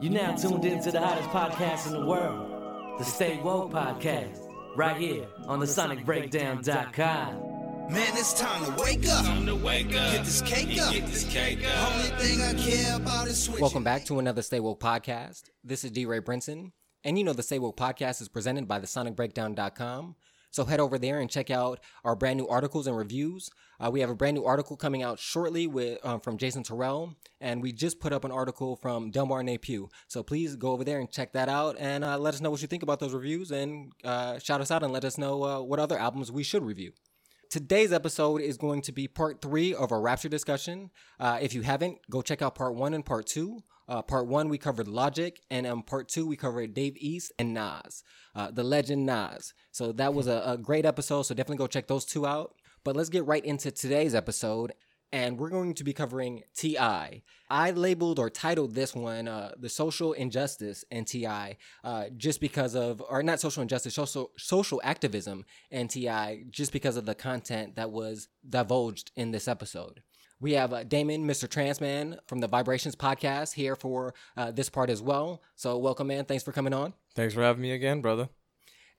You now tuned in to the hottest podcast in the world, the Stay Woke Podcast, right here on the SonicBreakdown.com. Man, it's time to wake up. Time to wake up. Get this cake up. Get this cake up. Only thing I care about is switching. Welcome back to another Stay Woke podcast. This is D. Ray Brinson. And you know the Stay Woke podcast is presented by the sonicbreakdown.com. So head over there and check out our brand new articles and reviews. Uh, we have a brand new article coming out shortly with um, from Jason Terrell, and we just put up an article from Delmar Napieu. So please go over there and check that out, and uh, let us know what you think about those reviews, and uh, shout us out and let us know uh, what other albums we should review. Today's episode is going to be part three of our Rapture discussion. Uh, if you haven't, go check out part one and part two. Uh, part one, we covered Logic, and um, part two, we covered Dave East and Nas, uh, the legend Nas. So that was a, a great episode. So definitely go check those two out. But let's get right into today's episode, and we're going to be covering T.I. I labeled or titled this one uh, "The Social Injustice" and T.I. Uh, just because of, or not social injustice, social social activism and T.I. just because of the content that was divulged in this episode. We have uh, Damon, Mr. Transman from the Vibrations podcast here for uh, this part as well. So welcome, man. Thanks for coming on. Thanks for having me again, brother.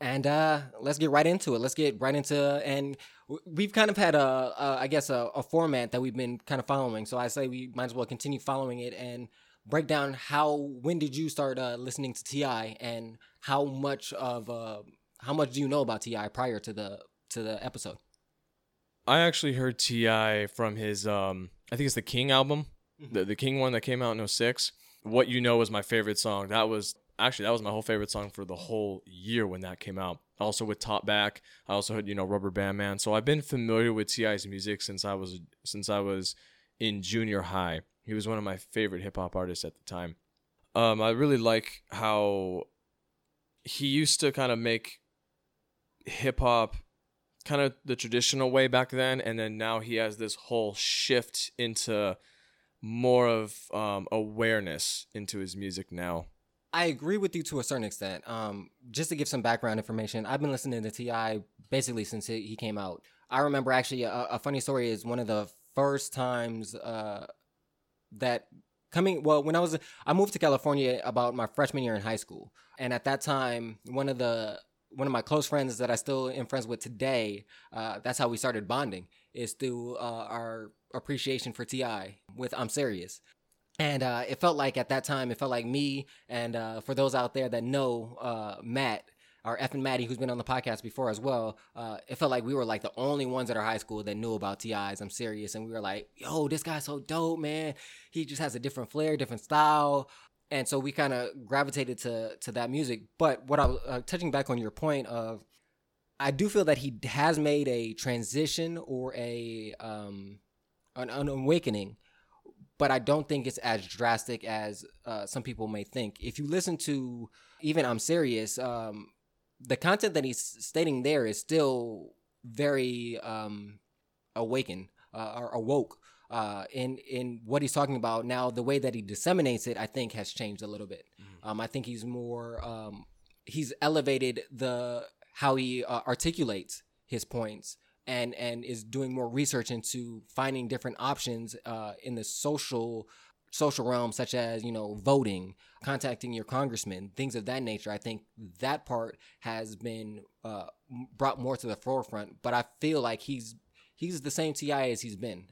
And uh, let's get right into it. Let's get right into and we've kind of had a, a I guess a, a format that we've been kind of following. So I say we might as well continue following it and break down how when did you start uh, listening to Ti and how much of uh, how much do you know about Ti prior to the to the episode? I actually heard Ti from his um I think it's the King album, the the King one that came out in 06. What you know was my favorite song. That was actually that was my whole favorite song for the whole year when that came out. Also with Top Back, I also heard you know Rubber Band Man. So I've been familiar with Ti's music since I was since I was in junior high. He was one of my favorite hip hop artists at the time. Um, I really like how he used to kind of make hip hop kind of the traditional way back then, and then now he has this whole shift into more of um, awareness into his music now. I agree with you to a certain extent. Um, just to give some background information, I've been listening to Ti basically since he came out. I remember actually a, a funny story is one of the first times uh, that coming well when I was I moved to California about my freshman year in high school, and at that time one of the one of my close friends that I still am friends with today, uh, that's how we started bonding is through uh, our appreciation for Ti with I'm serious. And uh, it felt like at that time, it felt like me and uh, for those out there that know uh, Matt, our F and Maddie, who's been on the podcast before as well, uh, it felt like we were like the only ones at our high school that knew about Ti's. I'm serious, and we were like, "Yo, this guy's so dope, man! He just has a different flair, different style." And so we kind of gravitated to to that music. But what I was uh, touching back on your point of, I do feel that he has made a transition or a um, an, an awakening but I don't think it's as drastic as uh, some people may think. If you listen to even I'm serious, um, the content that he's stating there is still very um, awakened uh, or awoke uh, in in what he's talking about. Now, the way that he disseminates it, I think, has changed a little bit. Um, I think he's more um, he's elevated the how he uh, articulates his points and and is doing more research into finding different options uh, in the social social realm such as you know voting contacting your congressman things of that nature i think that part has been uh, brought more to the forefront but i feel like he's he's the same ti as he's been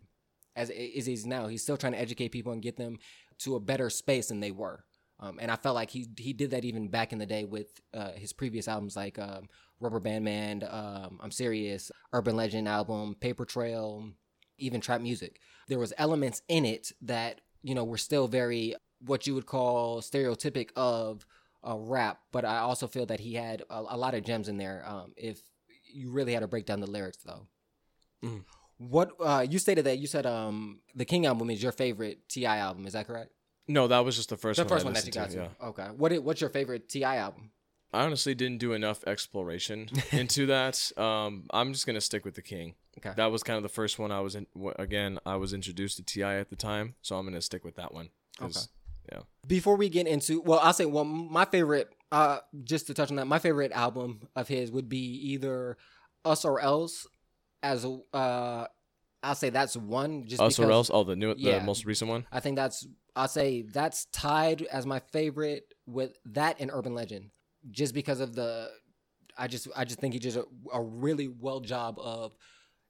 as as he's now he's still trying to educate people and get them to a better space than they were um, and I felt like he he did that even back in the day with uh, his previous albums like um, Rubber Band Man, um, I'm Serious, Urban Legend album, Paper Trail, even trap music. There was elements in it that you know were still very what you would call stereotypic of a rap, but I also feel that he had a, a lot of gems in there. Um, if you really had to break down the lyrics, though. Mm. What uh, you stated that you said um, the King album is your favorite Ti album, is that correct? No, that was just the first The one. first one that you got to, to. Yeah. Okay. What what's your favorite Ti album? I honestly didn't do enough exploration into that. Um, I'm just gonna stick with the King. Okay. That was kind of the first one I was in. Again, I was introduced to Ti at the time, so I'm gonna stick with that one. 'cause, Yeah. Before we get into, well, I'll say, well, my favorite, uh, just to touch on that, my favorite album of his would be either Us or Else, as uh, I'll say that's one. Just Us or because else. Oh, the new, Yeah. the most recent one. I think that's I'll say that's tied as my favorite with that and Urban Legend, just because of the. I just I just think he did a, a really well job of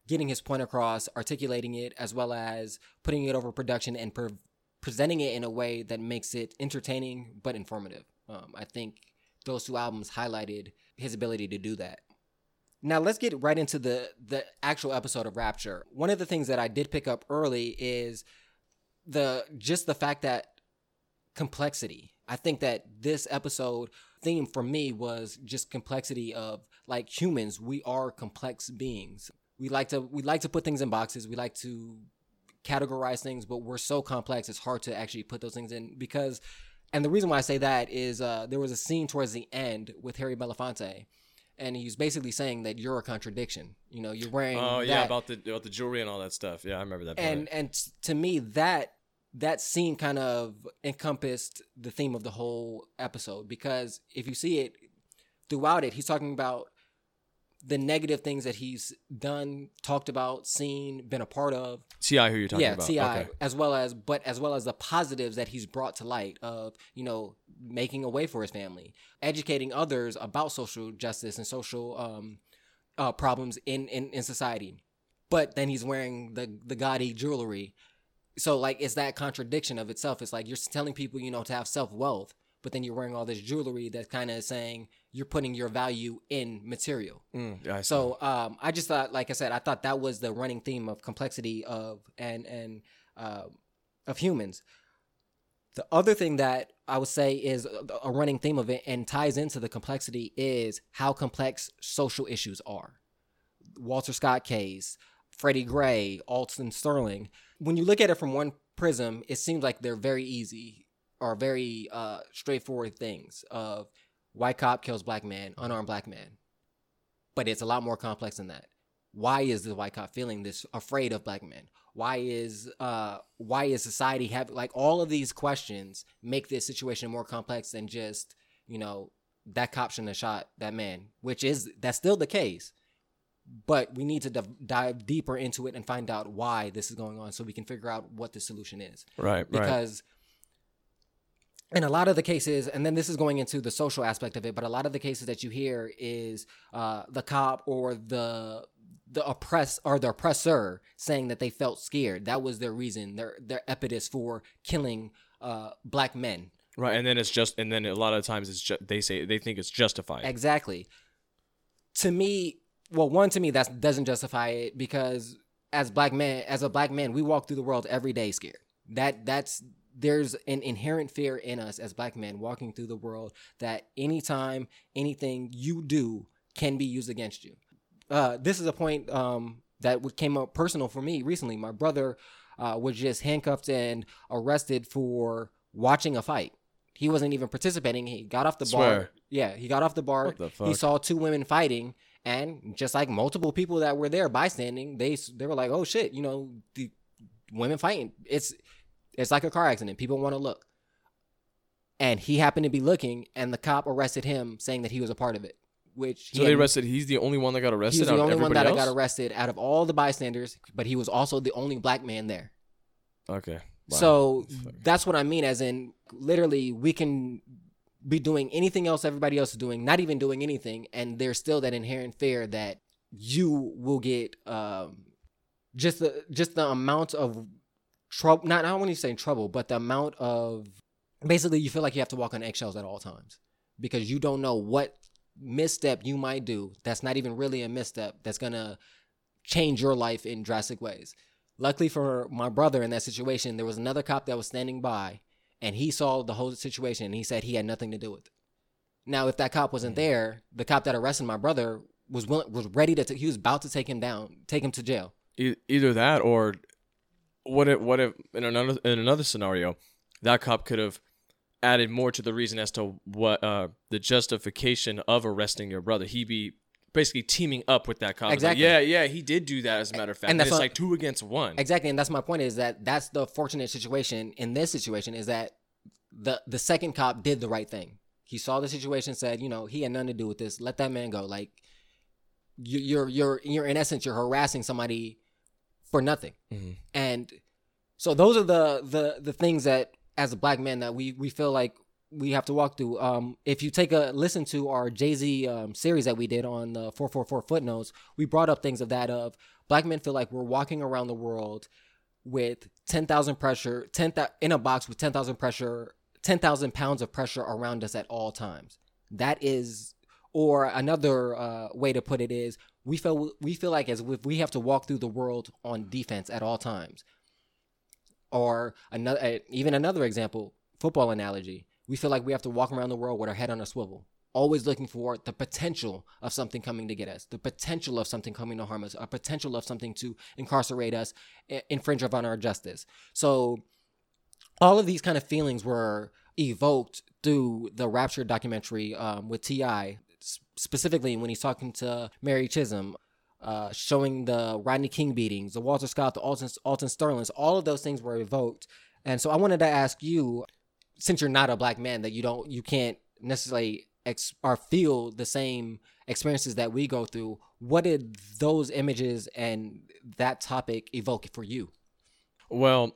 getting his point across, articulating it, as well as putting it over production and pre- presenting it in a way that makes it entertaining but informative. Um, I think those two albums highlighted his ability to do that. Now let's get right into the the actual episode of Rapture. One of the things that I did pick up early is the just the fact that complexity. I think that this episode theme for me was just complexity of like humans, we are complex beings. We like to we like to put things in boxes. We like to categorize things, but we're so complex it's hard to actually put those things in because and the reason why I say that is uh, there was a scene towards the end with Harry Belafonte and he's basically saying that you're a contradiction. You know, you're wearing Oh yeah, that- about the about the jewelry and all that stuff. Yeah, I remember that. Part. and and to me that that scene kind of encompassed the theme of the whole episode because if you see it throughout it he's talking about the negative things that he's done talked about seen been a part of. Ti, who you're talking yeah about? ti Okay. as well as but as well as the positives that he's brought to light of you know making a way for his family educating others about social justice and social um uh problems in in, in society. But then he's wearing the the gaudy jewelry. So like it's that contradiction of itself. It's like you're telling people you know to have self-wealth but then you're wearing all this jewelry that's kind of saying you're putting your value in material Mm, I so um, I just thought, like I said, I thought that was the running theme of complexity of and and uh, of humans. The other thing that I would say is a- a running theme of it and ties into the complexity is how complex social issues are. Walter Scott case, Freddie Gray, Alton Sterling. When you look at it from one prism, it seems like they're very easy or very uh, straightforward things of white cop kills black man, unarmed black man but it's a lot more complex than that. Why is the white cop feeling this afraid of black men? Why is uh why is society have like all of these questions make this situation more complex than just you know that cop shouldn't have shot that man, which is that's still the case. But we need to div- dive deeper into it and find out why this is going on, so we can figure out what the solution is right, right. In a lot of the cases and then this is going into the social aspect of it but a lot of the cases that you hear is uh, the cop or the the oppress or the oppressor saying that they felt scared that was their reason their their impetus for killing uh, black men Right, and then it's just, and then a lot of times it's just they say they think it's justified. Exactly. To me, well, one to me that doesn't justify it because as black men, as a black man, we walk through the world every day scared. That that's there's an inherent fear in us as black men walking through the world that anytime anything you do can be used against you. Uh, this is a point um, that came up personal for me recently. My brother uh, was just handcuffed and arrested for watching a fight. He wasn't even participating. He got off the bar. Yeah, he got off the bar. What the He saw two women fighting, and just like multiple people that were there bystanding, they they were like, "Oh shit!" You know, the women fighting. It's it's like a car accident. People want to look, and he happened to be looking, and the cop arrested him, saying that he was a part of it. Which so they arrested. He's the only one that got arrested. was the only one that else? got arrested out of all the bystanders, but he was also the only black man there. Okay. Wow. So that's what I mean, as in literally, we can be doing anything else everybody else is doing, not even doing anything, and there's still that inherent fear that you will get um, just the just the amount of trouble. Not don't want to say trouble, but the amount of basically you feel like you have to walk on eggshells at all times because you don't know what misstep you might do that's not even really a misstep that's gonna change your life in drastic ways. Luckily for my brother in that situation, there was another cop that was standing by and he saw the whole situation and he said he had nothing to do with it. Now, if that cop wasn't mm. there, the cop that arrested my brother was willing, was ready to, t- he was about to take him down, take him to jail. Either that or what if what if in another in another scenario that cop could have added more to the reason as to what uh the justification of arresting your brother he be basically teaming up with that cop It's like, Exactly. yeah yeah he did do that as a matter of fact And and, that's it's what- like two against one Exactly, and that's my point is that that's the fortunate situation in this situation is that the the second cop did the right thing. He saw the situation, said, you know, he had nothing to do with this. Let that man go. Like you, you're you're you're in essence you're harassing somebody for nothing, Mhm. and so those are the the the things that as a black man that we we feel like we have to walk through. Um, if you take a listen to our Jay Z um, series that we did on the four four four footnotes, we brought up things of that of black men feel like we're walking around the world with ten thousand pressure, ten th- in a box with ten thousand pressure, ten thousand pounds of pressure around us at all times. That is, or another uh, way to put it is, we feel we feel like as if we have to walk through the world on defense at all times. Or another, uh, even another example, football analogy. We feel like we have to walk around the world with our head on a swivel, always looking for the potential of something coming to get us, the potential of something coming to harm us, a potential of something to incarcerate us, infringe upon our justice. So, all of these kind of feelings were evoked through the Rapture documentary um, with Ti, specifically when he's talking to Mary Chisholm, uh, showing the Rodney King beatings, the Walter Scott, the Alton, Alton Sterlings, all of those things were evoked. And so I wanted to ask you, since you're not a black man, that you don't, you can't necessarily ex- or feel the same experiences that we go through. What did those images and that topic evoke for you? Well,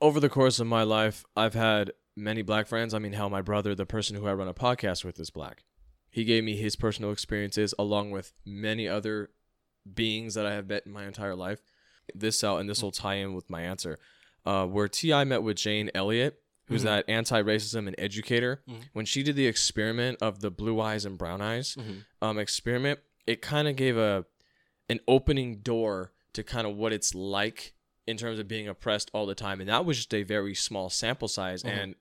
over the course of my life, I've had many black friends. I mean, hell, my brother, the person who I run a podcast with, is black. He gave me his personal experiences along with many other beings that I have met in my entire life. This out, and this will tie in with my answer. Uh, where Ti met with Jane Elliott, who's that anti-racism and educator, when she did the experiment of the blue eyes and brown eyes um, experiment, it kind of gave a an opening door to kind of what it's like in terms of being oppressed all the time. And that was just a very small sample size and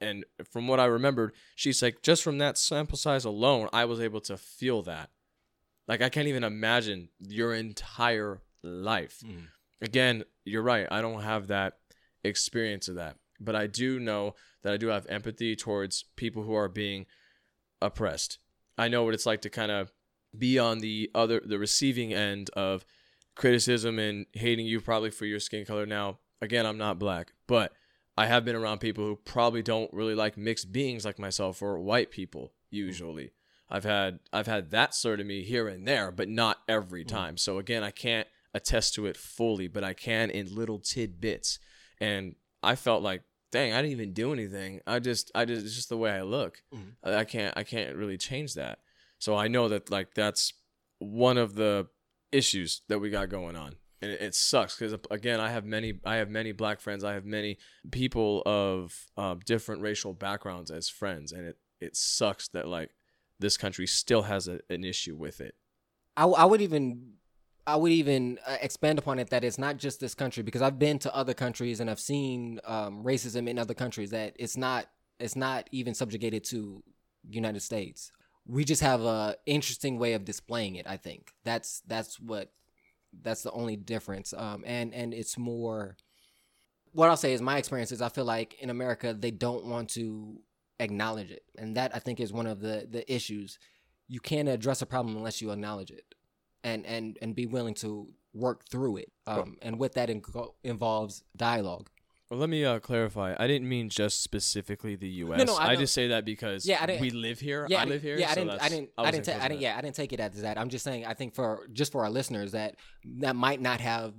and from what i remembered she's like just from that sample size alone i was able to feel that. Like i can't even imagine your entire life. Mm. Again you're right i don't have that experience of that but i do know that i do have empathy towards people who are being oppressed. I know what it's like to kind of be on the other the receiving end of criticism and hating you probably for your skin color now. Again i'm not black but i have been around people who probably don't really like mixed beings like myself or white people hmm. usually. I've had i've had that sort of me here and there but not every hmm. time. So again i can't attest to it fully but i can in little tidbits. And i felt like dang i didn't even do anything. I just i just it's just the way i look. Hmm. I, I can't i can't really change that. So I know that like that's one of the issues that we got going on, and it, it sucks because again, I have many I have many black friends. I have many people of uh, different racial backgrounds as friends, and it it sucks that like this country still has a, an issue with it. I, I would even I would even uh, expand upon it that it's not just this country because I've been to other countries and I've seen um, racism in other countries that it's not it's not even subjugated to United States. We just have a interesting way of displaying it. I think that's that's what that's the only difference. Um, and and it's more. What I'll say is my experience is I feel like in America they don't want to acknowledge it, and that I think is one of the the issues. You can't address a problem unless you acknowledge it and and and be willing to work through it. Um, and with that involves dialogue. Well, let me uh, clarify. I didn't mean just specifically the U.S. no, I I, just say that because Yeah, I didn't- we live here. Yeah, I live here. Yeah, I didn't. I didn't. I, wasn't didn't. Ta- I didn't. Yeah, I didn't take it as that. I'm just saying. I think for just for our listeners that that might not have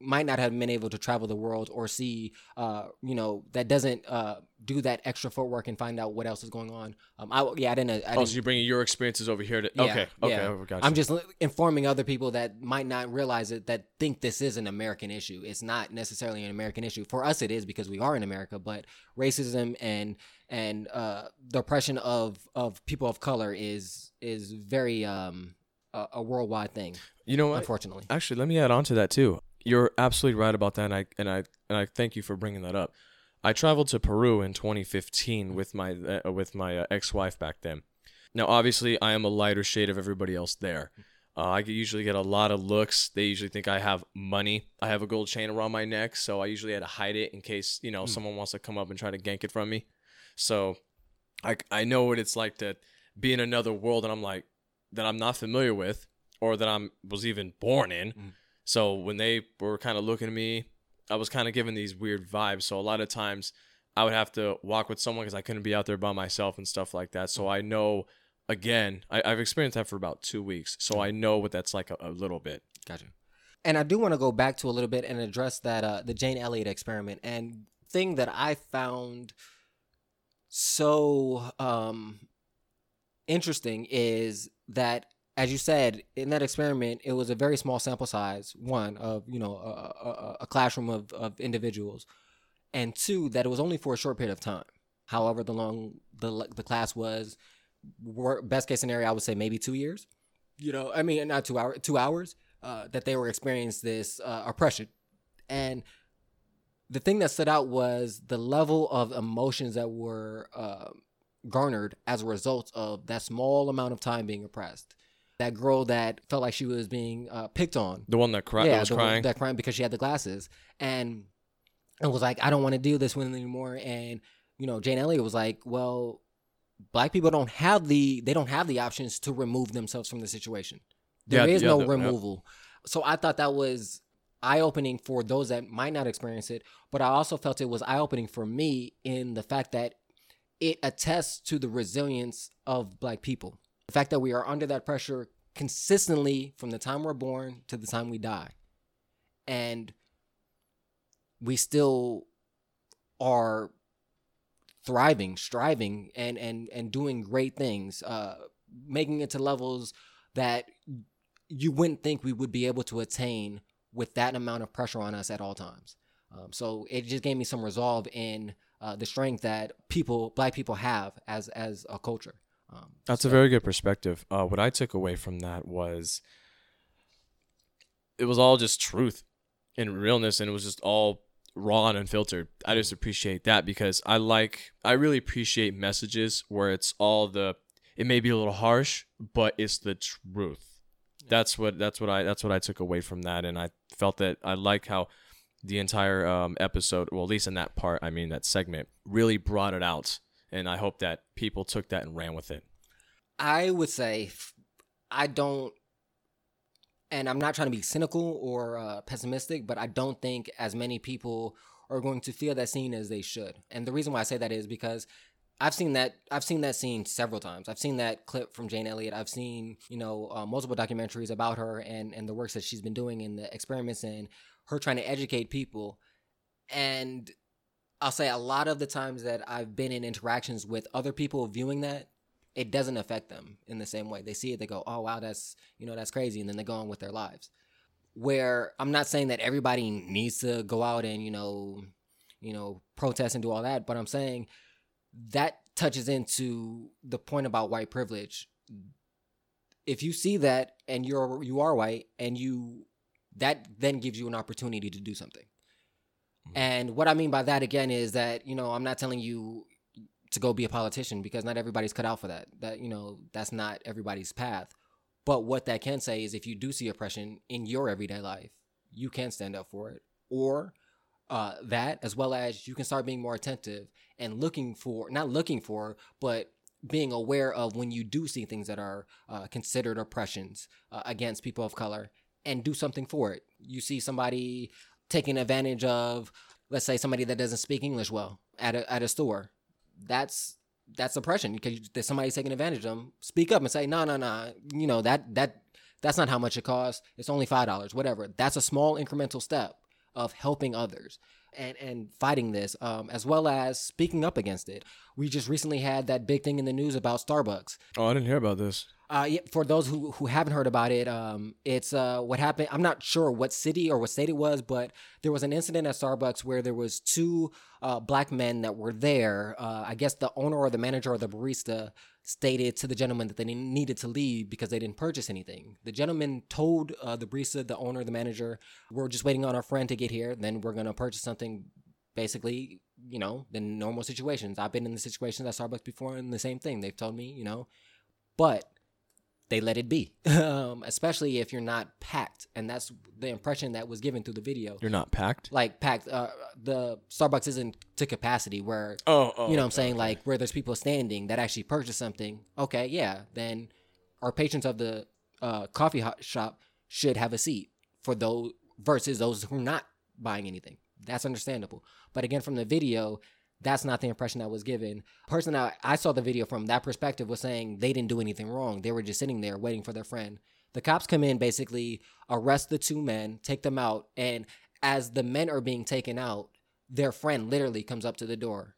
might not have been able to travel the world or see, uh, you know, that doesn't uh do that extra footwork and find out what else is going on. Um, I yeah, I didn't. I Oh, didn't so you're bringing your experiences over here to Yeah, okay, okay, yeah. okay, gotcha. I'm just informing other people that might not realize it that think this is an American issue. It's not necessarily an American issue. For us, it is because we are in America. But racism and and uh, the oppression of of people of color is is very um a, a worldwide thing. you know what? Unfortunately, Actually, let me add on to that too. You're absolutely right about that, and I and I and I thank you for bringing that up. I traveled to Peru in 2015 with my uh, with my uh, ex-wife back then. Now, obviously, I am a lighter shade of everybody else there. Uh, I usually get a lot of looks. They usually think I have money. I have a gold chain around my neck, so I usually had to hide it in case you know someone wants to come up and try to gank it from me. So, I I know what it's like to be in another world, and I'm like that I'm not familiar with, or that I'm was even born in. So when they were kind of looking at me, I was kind of given these weird vibes. So a lot of times I would have to walk with someone because I couldn't be out there by myself and stuff like that. So I know, again, I, I've experienced that for about two weeks. So I know what that's like a, a little bit. gotcha. And I do want to go back to a little bit and address that uh, the Jane Elliott experiment. And thing that I found so um, interesting is that, as you said, in that experiment, it was a very small sample size. One of you know a, a, a classroom of, of individuals, and two that it was only for a short period of time. However, the long the the class was, best case scenario, I would say maybe two years. You know, I mean, not two hours, two hours uh, that they were experiencing this uh, oppression, and the thing that stood out was the level of emotions that were uh, garnered as a result of that small amount of time being oppressed. That girl that felt like she was being uh, picked on. The one that, cri- that was the one. That crying because she had the glasses. And it was like, I don't want to do this with anymore. And, you know, Jane Elliott was like, well, black people don't have the they don't have the options to remove themselves from the situation. There Yeah, is yeah, no the- yeah. removal. So I thought that was eye opening for those that might not experience it, but I also felt it was eye opening for me in the fact that it attests to the resilience of black people. The fact that we are under that pressure consistently from the time we're born to the time we die. And we still are thriving, striving, and and and doing great things, uh, making it to levels that you wouldn't think we would be able to attain with that amount of pressure on us at all times. Um, so it just gave me some resolve in uh, the strength that people, black people, have as as a culture. Um, That's a very good perspective. Uh, what I took away from that was it was all just truth and realness, and it was just all raw and unfiltered. I just appreciate that because I like, I really appreciate messages where it's all the, it may be a little harsh, but it's the truth. That's what that's what I that's what I took away from that, and I felt that I like how the entire um, episode, well, at least in that part, I mean that segment, really brought it out, and I hope that people took that and ran with it. I would say I don't, and I'm not trying to be cynical or uh, pessimistic, but I don't think as many people are going to feel that scene as they should. And the reason why I say that is because I've seen that I've seen that scene several times. I've seen that clip from Jane Elliott. I've seen you know uh, multiple documentaries about her and and the works that she's been doing and the experiments and her trying to educate people. And I'll say a lot of the times that I've been in interactions with other people viewing that, it doesn't affect them in the same way. They see it, they go, "Oh wow, that's you know that's crazy," and then they go on with their lives. Where I'm not saying that everybody needs to go out and you know, you know, protest and do all that, but I'm saying that touches into the point about white privilege. If you see that and you're you are white and you that then gives you an opportunity to do something. And what I mean by that again is that, you know, I'm not telling you to go be a politician because not everybody's cut out for that. That, you know, that's not everybody's path. But what that can say is if you do see oppression in your everyday life, you can stand up for it. Or uh, that, as well as you can start being more attentive and looking for, not looking for, but being aware of when you do see things that are uh, considered oppressions uh, against people of color and do something for it. You see somebody taking advantage of, let's say, somebody that doesn't speak English well at a, at a store. That's that's oppression because somebody's taking advantage of them. Speak up and say, no, no, no. You know that that that's not how much it costs. It's only five dollars, whatever. That's a small incremental step of helping others and and fighting this, um, as well as speaking up against it. We just recently had that big thing in the news about Starbucks. Oh, I didn't hear about this. Uh, for those who, who haven't heard about it, um, it's uh, what happened. I'm not sure what city or what state it was, but there was an incident at Starbucks where there was two uh, black men that were there. Uh, I guess the owner or the manager or the barista stated to the gentleman that they needed to leave because they didn't purchase anything. The gentleman told uh, the barista, the owner, the manager, "We're just waiting on our friend to get here. Then we're gonna purchase something." Basically, you know, the normal situations. I've been in the situations at Starbucks before, and the same thing. They've told me, you know, but they let it be, um, especially if you're not packed, and that's the impression that was given through the video. You're not packed. Like packed, uh, the Starbucks isn't to capacity where Oh, oh you know what I'm saying, like where there's people standing that actually purchase something. Okay, yeah, then our patrons of the uh, coffee hot shop should have a seat for those versus those who are not buying anything. That's understandable. But again, from the video, that's not the impression that was given. Person that I saw the video from that perspective was saying they didn't do anything wrong. They were just sitting there waiting for their friend. The cops come in, basically arrest the two men, take them out, and as the men are being taken out, their friend literally comes up to the door.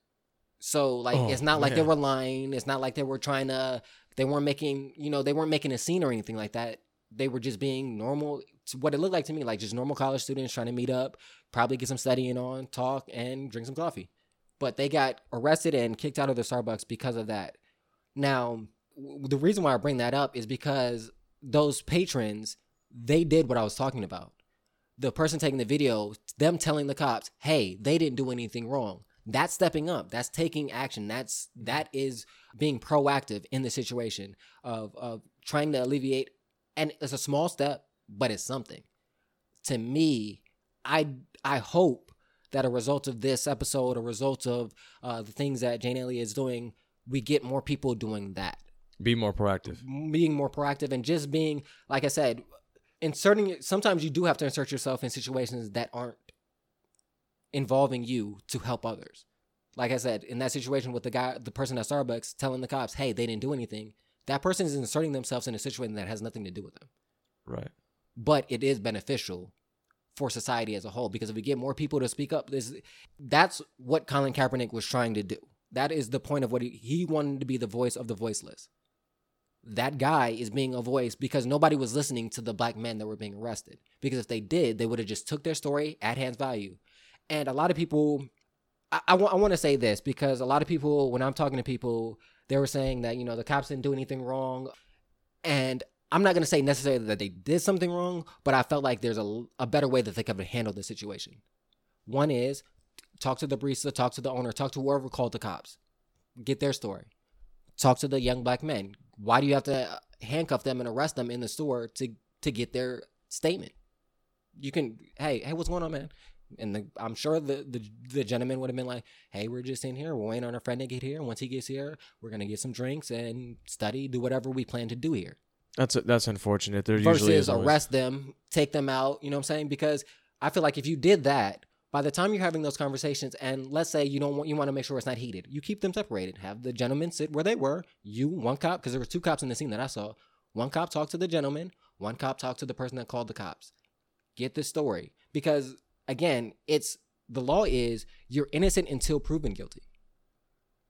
So like Oh, it's not like they were lying. It's not like they were trying to they weren't making, you know, they weren't making a scene or anything like that. They were just being normal what it looked like to me, like just normal college students trying to meet up, probably get some studying on, talk and drink some coffee. But they got arrested and kicked out of the Starbucks because of that. Now, w- the reason why I bring that up is because those patrons, they did what I was talking about. The person taking the video, them telling the cops, "Hey, they didn't do anything wrong." That's stepping up. That's taking action. That's that is being proactive in the situation of of trying to alleviate. And it's a small step, but it's something. To me, I I hope that a result of this episode, a result of uh, the things that Jane Elliott is doing, we get more people doing that Be more proactive. being more proactive and just being like I said, inserting sometimes you do have to insert yourself in situations that aren't involving you to help others. Like I said, in that situation with the guy the person at Starbucks telling the cops, "Hey, they didn't do anything." That person is inserting themselves in a situation that has nothing to do with them. Right. But it is beneficial for society as a whole because if we get more people to speak up, this that's what Colin Kaepernick was trying to do. That is the point of what he, he wanted to be the voice of the voiceless that guy is being a voice because nobody was listening to the black men that were being arrested. Because if they did, they would have just took their story at hands value. And a lot of people, I, I, wa- I want to say this because a lot of people, when I'm talking to people, they were saying that, you know, the cops didn't do anything wrong. And I'm not going to say necessarily that they did something wrong, but I felt like there's a, a better way that they could have handled the situation. One is talk to the barista, talk to the owner, talk to whoever called the cops, get their story talk to the young black men. Why do you have to uh, handcuff them and arrest them in the store to to get their statement? You can, hey, hey, what's going on, man? And the, I'm sure the, the the gentleman would have been like, hey, we're just in here, we're waiting on our friend to get here. Once he gets here, we're gonna get some drinks and study, do whatever we plan to do here. That's that's unfortunate. There usually is Versus always- arrest them, take them out. You know what I'm saying? Because I feel like if you did that, by the time you're having those conversations, and let's say you don't want you want to make sure it's not heated, you keep them separated. Have the gentleman sit where they were. You one cop because there were two cops in the scene that I saw. One cop talked to the gentleman. One cop talked to the person that called the cops. Get the story because again, it's the law is you're innocent until proven guilty.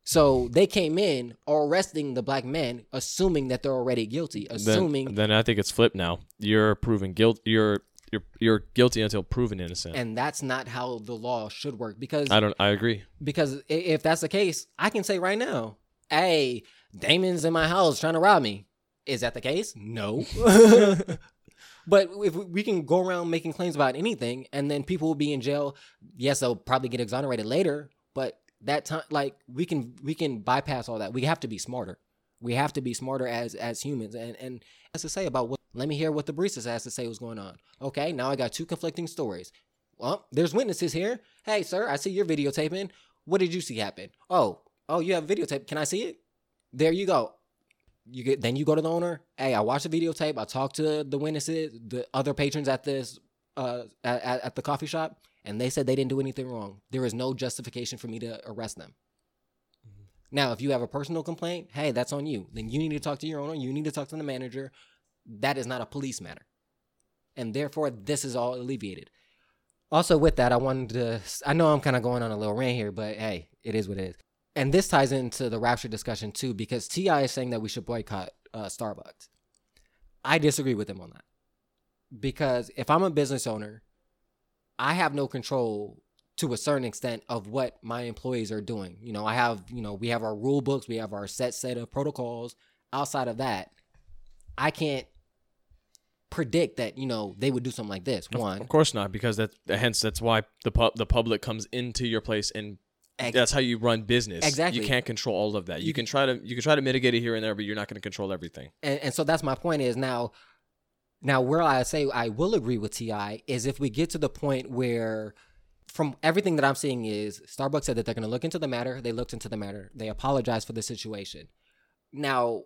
So they came in arresting the black men, assuming that they're already guilty, assuming then, then I think it's flipped now. You're proven guilt. You're you're you're guilty until proven innocent. and that's not how the law should work because I don't. I agree. because if that's the case i can say right now hey damon's in my house trying to rob me is that the case no but if we- we can go around making claims about anything and then people will be in jail yes they'll probably get exonerated later but that time like we can we can bypass all that. We have to be smarter. We have to be smarter as as humans. And and has to say about what let me hear what the barista has to say what's going on. Okay now i got two conflicting stories. Well there's witnesses here. Hey sir i see you're videotaping. What did you see happen? Oh oh you have videotape. Can i see it? There you go. You get then you go to the owner. Hey i watched the videotape. I talked to the witnesses the other patrons at this uh at at the coffee shop and they said they didn't do anything wrong there is no justification for me to arrest them now, if you have a personal complaint, hey, that's on you. Then you need to talk to your owner. You need to talk to the manager. That is not a police matter. And therefore, this is all alleviated. Also, with that, I wanted to, I know I'm kind of going on a little rant here, but hey, it is what it is. And this ties into the rapture discussion too, because T.I. is saying that we should boycott uh, Starbucks. I disagree with him on that. Because if I'm a business owner, I have no control to a certain extent of what my employees are doing. You know, I have, you know, we have our rule books, we have our set set of protocols. Outside of that, I can't predict that, you know, they would do something like this. One, Of course not, because that hence that's why the pub the public comes into your place and Ex- that's how you run business. Exactly. You can't control all of that. You, You- can try to you can try to mitigate it here and there, but you're not going to control everything. and, and so that's my point is now now where i say i will agree with ti is if we get to the point where from everything that i'm seeing is starbucks said that they're going to look into the matter they looked into the matter they apologized for the situation. Now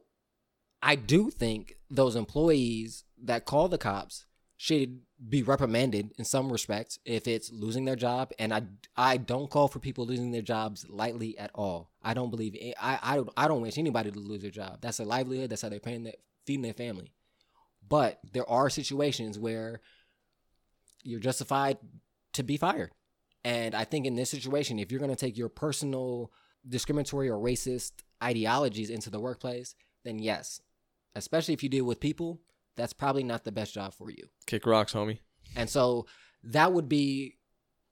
i do think those employees that call the cops should be reprimanded in some respects if it's losing their job and i i don't call for people losing their jobs lightly at all. I don't believe i i don't, I don't wish anybody to lose their job. That's their livelihood that's how they're paying feeding their family but there are situations where you're justified to be fired And I think in this situation, if you're going to take your personal discriminatory or racist ideologies into the workplace, then yes, especially if you deal with people, that's probably not the best job for you. Kick rocks, homie. And so that would be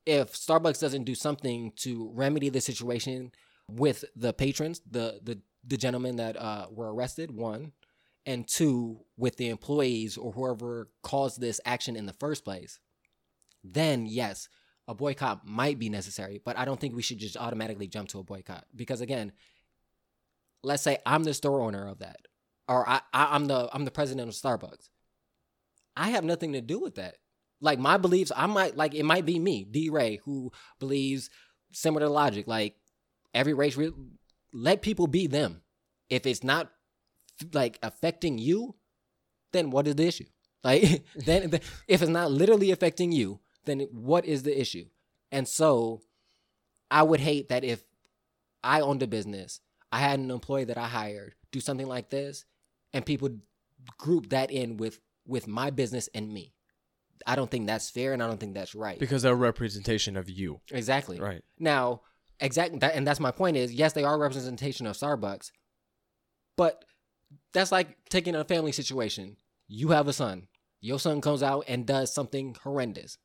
if Starbucks doesn't do something to remedy the situation with the patrons, the the the gentlemen that uh, were arrested, one, and two, with the employees or whoever caused this action in the first place, then yes, a boycott might be necessary. But I don't think we should just automatically jump to a boycott because again, let's say I'm the store owner of that, or I, I I'm the I'm the president of Starbucks. I have nothing to do with that. Like my beliefs, I might like it might be me, D Ray, who believes similar logic. Like every race, re- let people be them. If it's not like affecting you, then what is the issue? Like then, if it's not literally affecting you, then what is the issue? And so I would hate that if I owned a business, I had an employee that I hired do something like this, and people group that in with with my business and me. I don't think that's fair, and I don't think that's right. Because they're a representation of you. exactly. Right. Now, exactly, that, and that's my point is yes, they are a representation of Starbucks, but that's like taking a family situation. You have a son. Your son comes out and does something horrendous.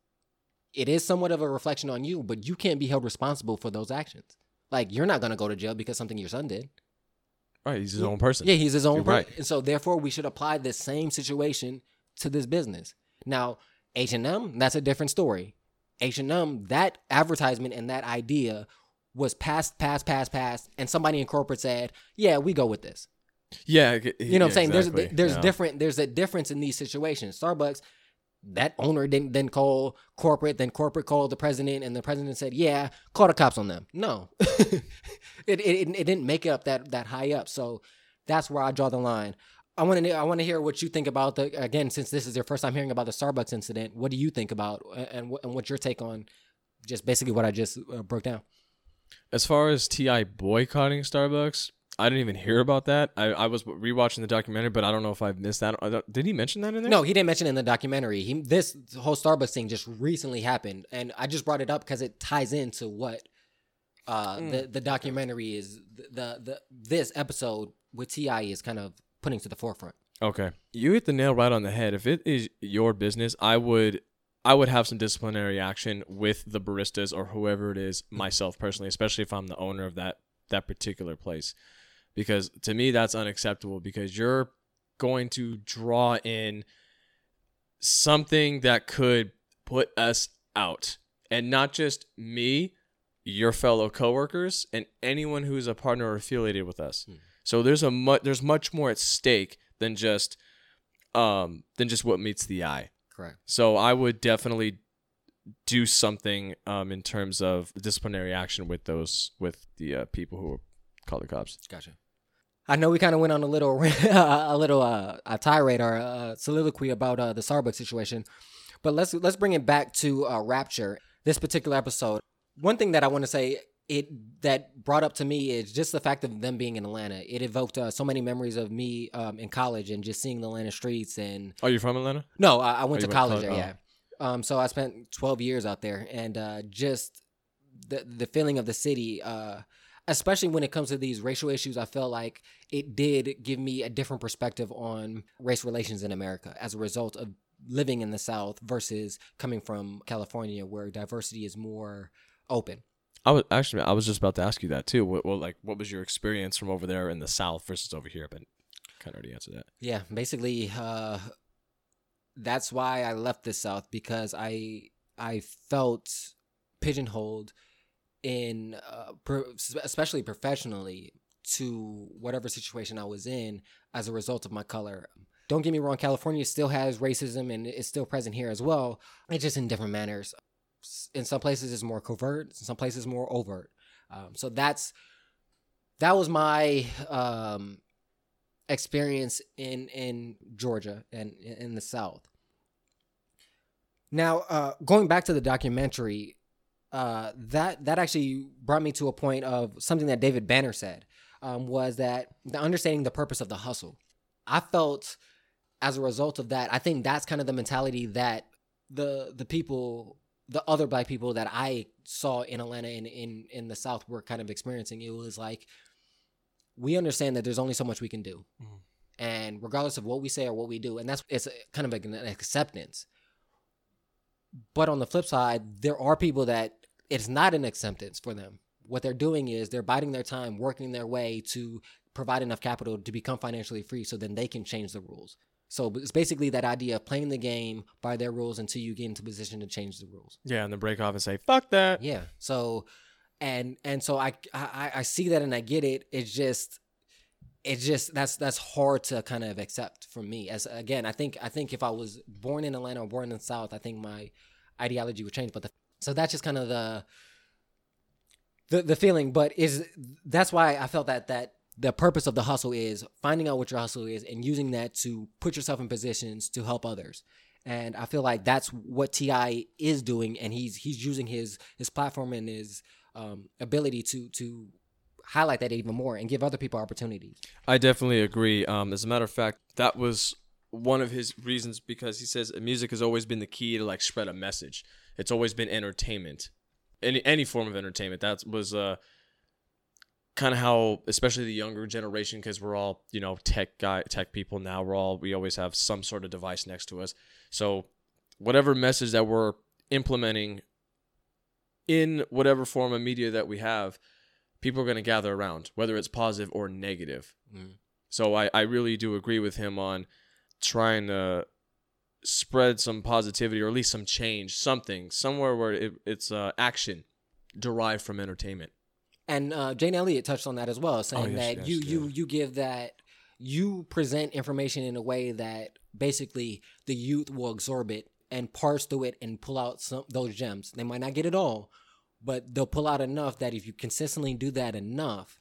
It is somewhat of a reflection on you, but you can't be held responsible for those actions. Like you're not gonna go to jail because something your son did. Right. He's his own person. Yeah, he's his own person, right. and so therefore we should apply this same situation to this business. Now, H and M, that's a different story. H and M, that advertisement and that idea was passed, passed, passed, passed, and somebody in corporate said, "Yeah, we go with this." Yeah. You know what I'm saying? yeah, There's exactly. there's Yeah. different there's a difference in these situations. Starbucks, that owner didn't then call corporate, then corporate called the president, and the president said, "Yeah, call the cops on them." No, it, it it didn't make it up that that high up. So that's where I draw the line. I want to I want to hear what you think about the again since this is your first time hearing about the Starbucks incident. What do you think about and and what's your take on just basically what I just uh, broke down? As far as Ti boycotting Starbucks, I didn't even hear about that. I, I was rewatching the documentary, but I don't know if I've missed that. Did he mention that in there? No, he didn't mention it in the documentary. He this whole Starbucks thing just recently happened, and I just brought it up because it ties into what uh, the the documentary is. The, the the this episode with Ti is kind of putting to the forefront. Okay. You hit the nail right on the head. If it is your business, I would I would have some disciplinary action with the baristas or whoever it is myself personally, especially if I'm the owner of that that particular place. Because to me that's unacceptable because you're going to draw in something that could put us out. And not just me, your fellow coworkers and anyone who's a partner or affiliated with us. So there's a mu- there's much more at stake than just um than just what meets the eye. Correct. So I would definitely do something um in terms of disciplinary action with those with the uh, people who call the cops. Gotcha. I know we kind of went on a little a little uh, a tirade or a soliloquy about uh, the Starbucks situation, but let's let's bring it back to uh, Rapture. This particular episode. One thing that I want to say it that brought up to me is just the fact of them being in Atlanta. It evoked uh, so many memories of me um, in college and just seeing the Atlanta streets. And Are you from Atlanta? no, I, I went you to went to college college? there. Yeah. Um. So I spent twelve years out there, and uh, just the the feeling of the city. Uh, especially when it comes to these racial issues, I felt like it did give me a different perspective on race relations in America as a result of living in the South versus coming from California, where diversity is more open. I was actually I was just about to ask you that too. What, what like what was your experience from over there in the South versus over here? But kind of already answered that. Yeah, basically, uh, that's why I left the South because I I felt pigeonholed in, uh, pro- especially professionally, to whatever situation I was in as a result of my color. Don't get me wrong, California still has racism and it's still present here as well. It's just in different manners. In some places, it's more covert. In some places, more overt. Um, so that's that was my um, experience in in Georgia and in the South. Now, uh, going back to the documentary, uh, that that actually brought me to a point of something that David Banner said um, was that the understanding the purpose of the hustle. I felt as a result of that, I think that's kind of the mentality that the the people the other black people that I saw in Atlanta and in in the South were kind of experiencing. It was like we understand that there's only so much we can do, Mhm. and regardless of what we say or what we do, and that's it's a, kind of like an acceptance. But on the flip side, there are people that it's not an acceptance for them. What they're doing is they're biding their time, working their way to provide enough capital to become financially free so then they can change the rules. So it's basically that idea of playing the game by their rules until you get into position to change the rules. Yeah, and then break off and say fuck that. Yeah. So and and so I I I see that and I get it. It's just it's just that's that's hard to kind of accept for me. As again, I think I think if I was born in Atlanta or born in the South, I think my ideology would change. But the, so that's just kind of the the the feeling. But is that's why I felt that that the purpose of the hustle is finding out what your hustle is and using that to put yourself in positions to help others. And I feel like that's what T.I. is doing, and he's he's using his his platform and his um, ability to to highlight that even more and give other people opportunities. I definitely agree. Um, as a matter of fact, that was one of his reasons because he says music has always been the key to like spread a message. It's always been entertainment, any any form of entertainment. That was uh, kind of how, especially the younger generation, because we're all you know tech guy, tech people now. We're all we always have some sort of device next to us. So whatever message that we're implementing in whatever form of media that we have, people are going to gather around, whether it's positive or negative. Mm. So I, I really do agree with him on trying to spread some positivity or at least some change, something, somewhere where it, it's uh, action derived from entertainment. And uh, Jane Elliott touched on that as well, saying Oh, yes, that yes, you you yeah. you give that you present information in a way that basically the youth will absorb it and parse through it and pull out some those gems. They might not get it all, but they'll pull out enough that if you consistently do that enough,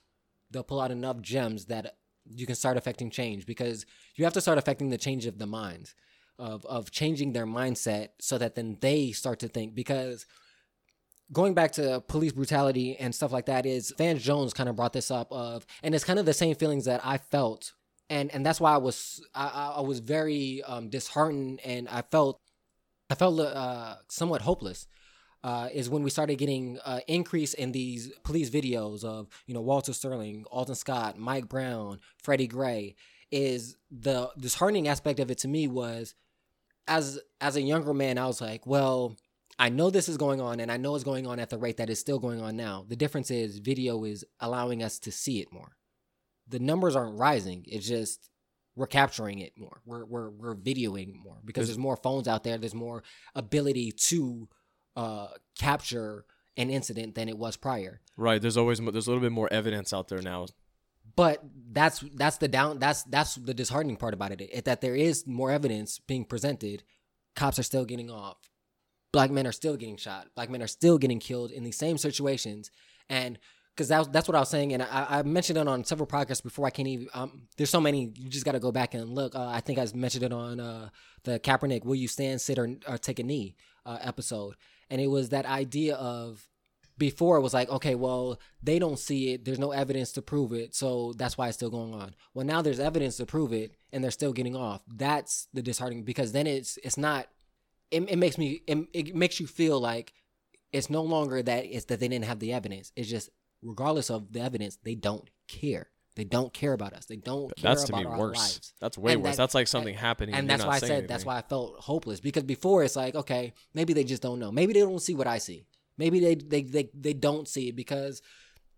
they'll pull out enough gems that you can start affecting change because you have to start affecting the change of the minds of of changing their mindset so that then they start to think because going back to police brutality and stuff like that is Van Jones kind of brought this up of and it's kind of the same feelings that I felt and and that's why I was I, I- I was very um, disheartened and I felt I felt uh, somewhat hopeless uh, is when we started getting uh, increase in these police videos of you know Walter Sterling, Alton Scott, Mike Brown, Freddie Gray. Is the disheartening aspect of it to me was as as a younger man, I was like, well, I know this is going on, and I know it's going on at the rate that it's still going on now. The difference is video is allowing us to see it more. The numbers aren't rising. It's just we're capturing it more. We're we're we're videoing more because There's- there's more phones out there. There's more ability to uh, capture an incident than it was prior. Right. There's always there's a little bit more evidence out there now. But that's that's the down that's that's the disheartening part about it. that there is more evidence being presented. Cops are still getting off. Black men are still getting shot. Black men are still getting killed in these same situations. And because that that's what I was saying, and I, I mentioned it on several podcasts before. I can't even. Um, there's so many. You just got to go back and look. Uh, I think I mentioned it on uh, the Kaepernick "Will you stand, sit, or, or take a knee" uh, episode, and it was that idea of before it was like, okay, well, they don't see it. There's no evidence to prove it. So that's why it's still going on. Well, now there's evidence to prove it and they're still getting off. That's the disheartening because then it's it's not it, it makes me it, it makes you feel like it's no longer that it's that they didn't have the evidence. It's just regardless of the evidence, they don't care. They don't care about us. They don't care That's to about me our worse. lives That's way And worse. that- that's like something happening. and you're that's why I said that's why I felt hopeless because before it's like okay maybe they just don't know maybe they don't see what I see maybe they they they, they don't see it because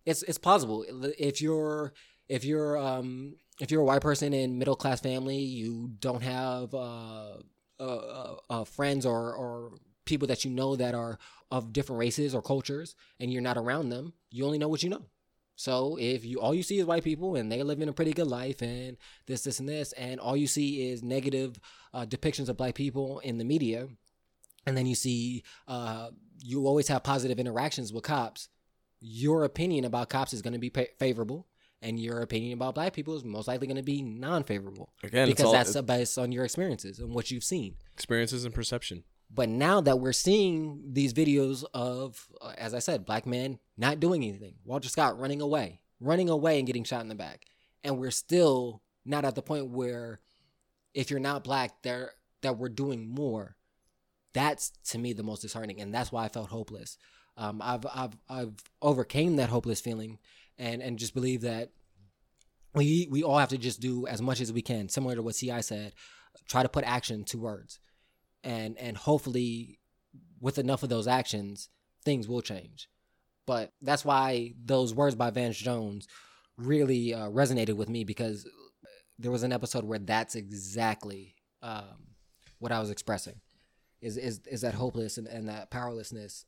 it's it's possible if you're if you're um if you're a white person in middle class family you don't have uh, uh, uh, uh friends or or people that you know that are of different races or cultures and you're not around them you only know what you know. So if you all you see is white people and they live in a pretty good life and this, this, and this, and all you see is negative uh, depictions of black people in the media, and then you see uh, you always have positive interactions with cops, your opinion about cops is going to be pa- favorable, and your opinion about black people is most likely going to be non-favorable Again, because all- that's based on your experiences and what you've seen. experiences and perception. But now that we're seeing these videos of, uh, as I said, black men not doing anything, Walter Scott running away, running away and getting shot in the back, and we're still not at the point where, if you're not black, there that we're doing more. That's to me the most disheartening, and that's why I felt hopeless. Um, I've I've I've overcame that hopeless feeling, and and just believe that we we all have to just do as much as we can, similar to what T.I. said. Try to put action to words, and and hopefully, with enough of those actions, things will change. But that's why those words by Van Jones really uh, resonated with me because there was an episode where that's exactly um, what I was expressing is is is that hopeless and, and that powerlessness.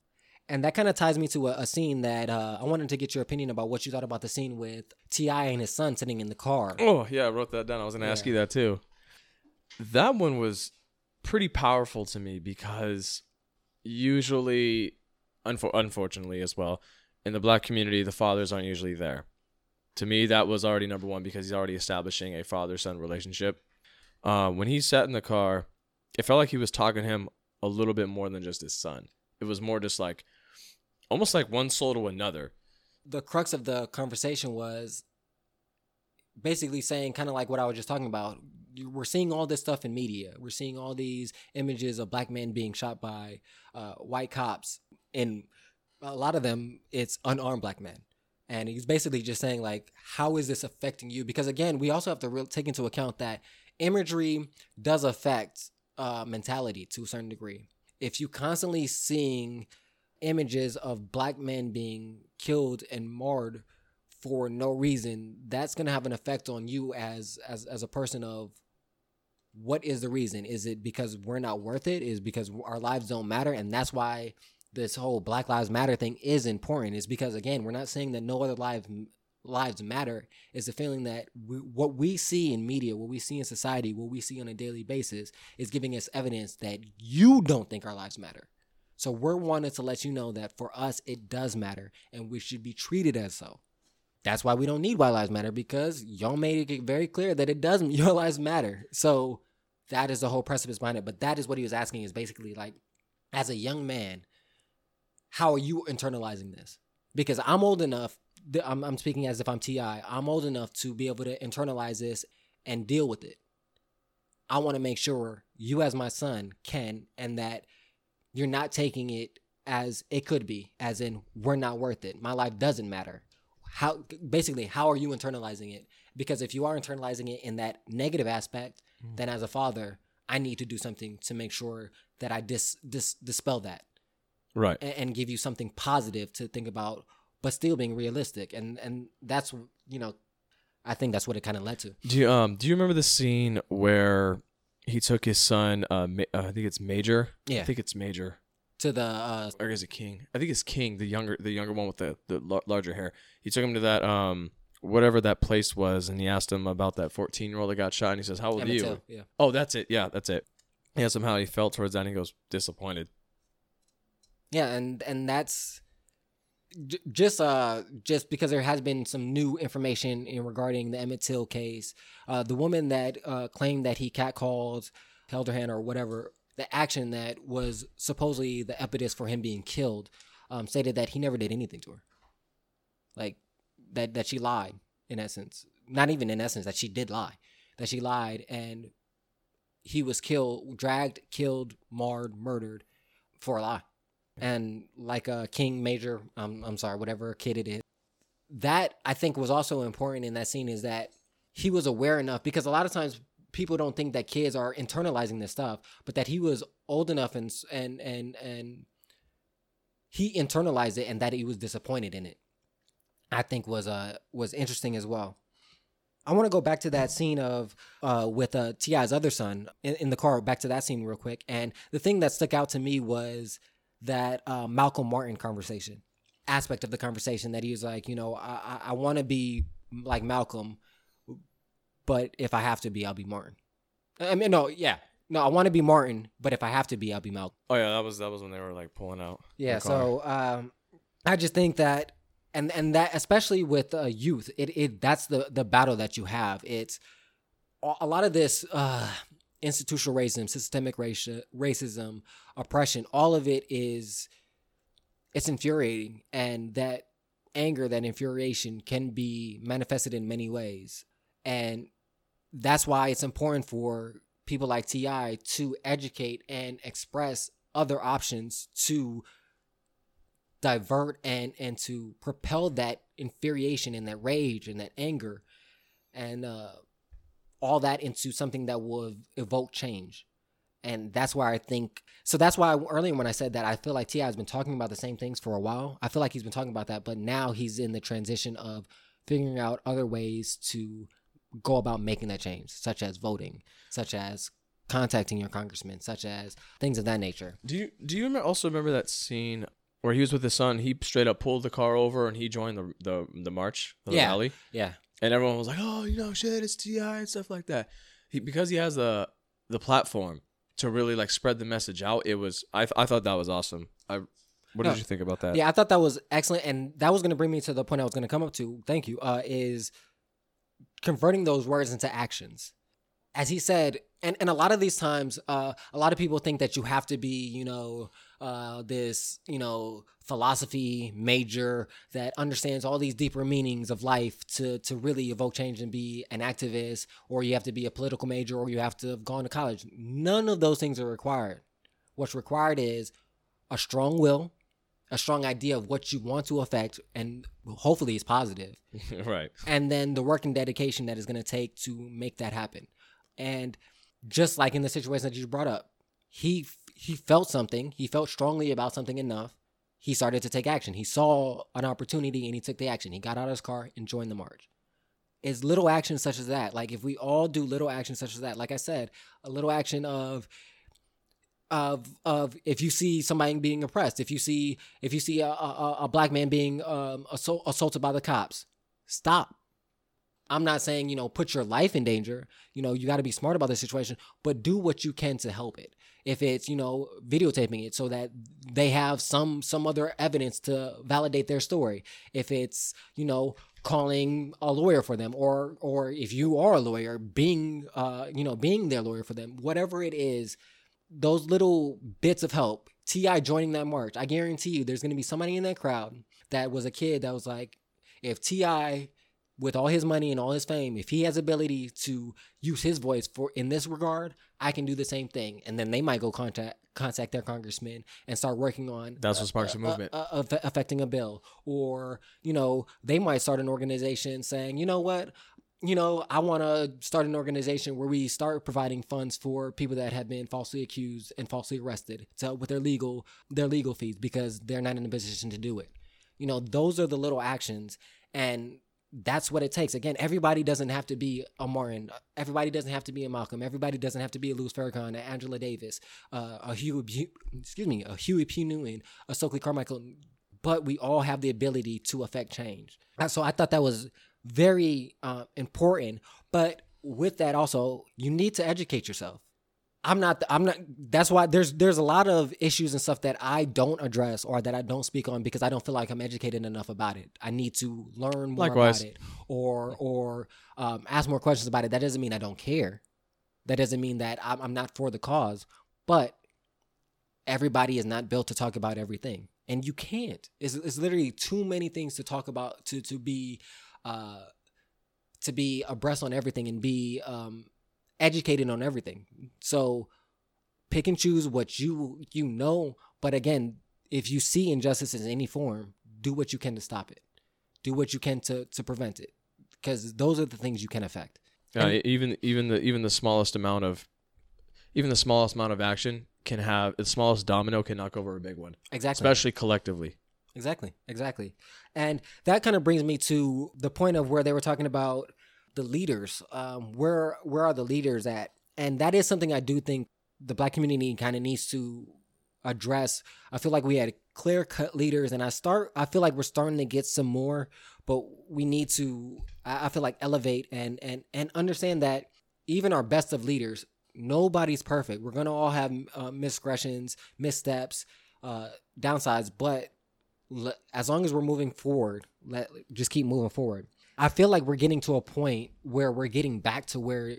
And that kind of ties me to a, a scene that uh, I wanted to get your opinion about what you thought about the scene with T.I. and his son sitting in the car. Oh yeah, I wrote that down. I was gonna ask you that too. That one was pretty powerful to me because usually, unfor- unfortunately as well, in the black community, the fathers aren't usually there. To me, that was already number one because he's already establishing a father-son relationship. Uh, when he sat in the car, it felt like he was talking to him a little bit more than just his son. It was more just like, almost like one soul to another. the crux of the conversation was basically saying kind of like what I was just talking about. We're seeing all this stuff in media. We're seeing all these images of black men being shot by uh, white cops, and a lot of them it's unarmed black men. And he's basically just saying like, how is this affecting you? Because again, we also have to real take into account that imagery does affect uh, mentality to a certain degree. If you constantly seeing images of black men being killed and marred for no reason, that's gonna have an effect on you as as as a person of what is the reason? Is it because we're not worth it? Is because our lives don't matter? And that's why this whole Black Lives Matter thing is important. Is because again, we're not saying that no other life lives matter. is the feeling that we, what we see in media, what we see in society, what we see on a daily basis, is giving us evidence that you don't think our lives matter. So we're wanting to let you know that for us it does matter, and we should be treated as so. That's why we don't need White Lives Matter because y'all made it very clear that it doesn't. Your lives matter. So that is the whole precipice behind it. But that is what he was asking is basically like, as a young man, how are you internalizing this? Because I'm old enough. I'm, I'm speaking as if I'm Ti. I'm old enough to be able to internalize this and deal with it. I want to make sure you, as my son, can, and that you're not taking it as it could be, as in we're not worth it. My life doesn't matter. How basically how are you internalizing it? Because if you are internalizing it in that negative aspect, mm. then as a father, I need to do something to make sure that I dis, dis dispel that Right. and, and give you something positive to think about, but still being realistic. And and that's you know, I think that's what it kind of led to. Do you um do you remember the scene where he took his son uh, Ma- uh I think it's Major? Yeah. I think it's Major. To the uh, Or is it King? I think it's King, the younger the younger one with the the lar- larger hair. He took him to that um whatever that place was and he asked him about that 14-year-old that got shot and he says, "How old are you?" Till, yeah. Oh, that's it. Yeah, that's it. He somehow he felt towards that and he goes, "Disappointed." Yeah, and and that's j- just uh just because there has been some new information in regarding the Emmett Till case. Uh, the woman that uh, claimed that he catcalled, held her hand or whatever, the action that was supposedly the impetus for him being killed, um, stated that he never did anything to her. Like that that she lied in essence. Not even in essence that she did lie. That she lied and he was killed, dragged, killed, marred, murdered for a lie and like a king major um, i'm sorry whatever kid it is that i think was also important in that scene is that he was aware enough because a lot of times people don't think that kids are internalizing this stuff but that he was old enough and and and and he internalized it and that he was disappointed in it i think was uh was interesting as well I want to go back to that scene of uh, with uh, T.I.'s other son in, in the car. Back to that scene real quick, and the thing that stuck out to me was that uh, Malcolm Martin conversation aspect of the conversation that he was like, you know, I I, I want to be like Malcolm, but if I have to be, I'll be Martin. I mean, no, yeah, no, I want to be Martin, but if I have to be, I'll be Malcolm. Oh yeah, that was that was when they were like pulling out. Yeah, so um, I just think that, and and that especially with uh, youth, it it that's the the battle that you have. It's a a lot of this uh, institutional racism, systemic raci- racism, oppression. All of it is it's infuriating, and that anger, that infuriation, can be manifested in many ways, and that's why it's important for people like T.I. to educate and express other options to divert and and to propel that infuriation and that rage and that anger and uh all that into something that will evoke change and that's why I think so. That's why earlier when I said that, I feel like T.I. has been talking about the same things for a while. I feel like he's been talking about that, but now he's in the transition of figuring out other ways to go about making that change, such as voting, such as contacting your congressman, such as things of that nature. Do you do you also remember that scene where he was with his son? He straight up pulled the car over and he joined the the, the march, the Yeah. rally, Yeah, and everyone was like, "Oh, you know, shit, it's T.I. and stuff like that." He because he has the the platform to really like spread the message out. It was I I thought that was awesome. I what No. did you think about that? yeah. I thought that was excellent, and that was going to bring me to the point I was going to come up to. Thank you. Uh, is converting those words into actions. As he said, and, and a lot of these times, uh, a lot of people think that you have to be, you know, uh, this, you know, philosophy major that understands all these deeper meanings of life to to really evoke change and be an activist, or you have to be a political major, or you have to have gone to college. None of those things are required. What's required is a strong will, a strong idea of what you want to affect, and hopefully it's positive right. and then the work and dedication that is going to take to make that happen. And just like in the situation that you brought up, he he felt something, he felt strongly about something enough. He started to take action. He saw an opportunity and he took the action. He got out of his car and joined the march. It's little actions such as that. Like if we all do little actions such as that, like I said, a little action of of of if you see somebody being oppressed, if you see if you see a, a, a black man being um, assault, assaulted by the cops, stop. I'm not saying you know put your life in danger. You know you got to be smart about the situation, but do what you can to help it. If it's you know videotaping it so that they have some some other evidence to validate their story. If it's you know calling a lawyer for them, or or if you are a lawyer, being uh you know being their lawyer for them, whatever it is, those little bits of help. T.I. joining that march, I guarantee you, there's gonna be somebody in that crowd that was a kid that was like, if T.I. with all his money and all his fame, if he has ability to use his voice for in this regard, I can do the same thing. And then they might go contact contact their congressman and start working on That's what sparks a movement. uh, uh, aff- affecting a bill, or you know they might start an organization saying, you know what, you know I want to start an organization where we start providing funds for people that have been falsely accused and falsely arrested to help with their legal their legal fees because they're not in a position to do it. You know those are the little actions and that's what it takes. Again, everybody doesn't have to be a Martin. Everybody doesn't have to be a Malcolm. Everybody doesn't have to be a Louis Farrakhan, an Angela Davis, uh, a Huey, excuse me, a Huey P. Newton, a Stokely Carmichael. But we all have the ability to affect change. So I thought that was very uh, important. But with that, also, you need to educate yourself. I'm not. I'm not. That's why there's there's a lot of issues and stuff that I don't address or that I don't speak on because I don't feel like I'm educated enough about it. I need to learn more Likewise. about it or or um, ask more questions about it. That doesn't mean I don't care. That doesn't mean that I'm, I'm not for the cause. But everybody is not built to talk about everything, and you can't. It's, it's literally too many things to talk about to to be uh, to be abreast on everything and be um, educated on everything. So pick and choose what you you know. But again, if you see injustice in any form, do what you can to stop it. Do what you can to to prevent it, because those are the things you can affect. Yeah, And- even even the even the smallest amount of even the smallest amount of action can have the smallest domino can knock over a big one, Exactly. especially collectively. Exactly, exactly. And that kind of brings me to the point of where they were talking about the leaders. Um, where where are the leaders at? And that is something I do think the black community kind of needs to address. I feel like we had clear cut leaders, and I start. I feel like we're starting to get some more, but we need to. I, feel like elevate and and and understand that even our best of leaders, nobody's perfect. We're gonna all have uh, misgressions, missteps, uh, downsides, but le- as long as we're moving forward, let just keep moving forward. I feel like we're getting to a point where we're getting back to where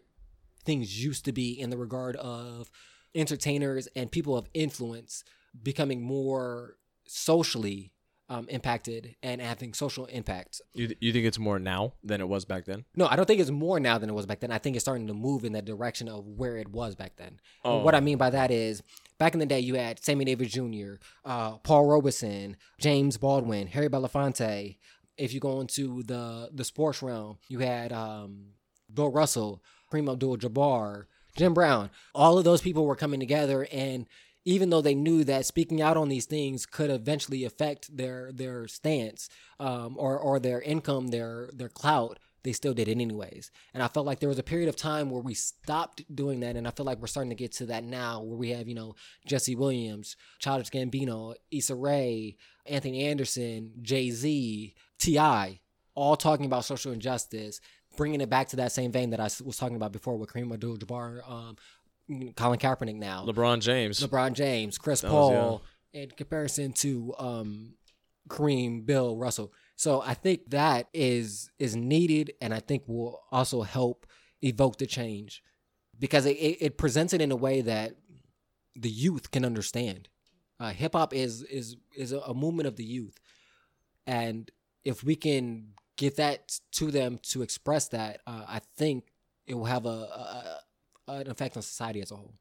things used to be in the regard of entertainers and people of influence becoming more socially um, impacted and having social impact. You, th- you think it's more now than it was back then? No, I don't think it's more now than it was back then. I think it's starting to move in the direction of where it was back then. Oh. what I mean by that is, back in the day, you had Sammy Davis Jr., uh, Paul Robeson, James Baldwin, Harry Belafonte. If you go into the the sports realm, you had um, Bill Russell, Kareem Abdul-Jabbar, Jim Brown. All of those people were coming together, and even though they knew that speaking out on these things could eventually affect their their stance um, or or their income, their their clout, they still did it anyways. And I felt like there was a period of time where we stopped doing that, and I feel like we're starting to get to that now, where we have you know Jesse Williams, Childish Gambino, Issa Rae, Anthony Anderson, Jay Z, T.I., all talking about social injustice, bringing it back to that same vein that I was talking about before with Kareem Abdul-Jabbar, um, Colin Kaepernick now. LeBron James. LeBron James, Chris That was, Paul, in comparison to um, Kareem, Bill, Russell. So I think that is is needed, and I think will also help evoke the change because it, it, it presents it in a way that the youth can understand. Uh, Hip hop is is is a movement of the youth, and if we can get that to them to express that, uh, I think it will have a, a, a an effect on society as a whole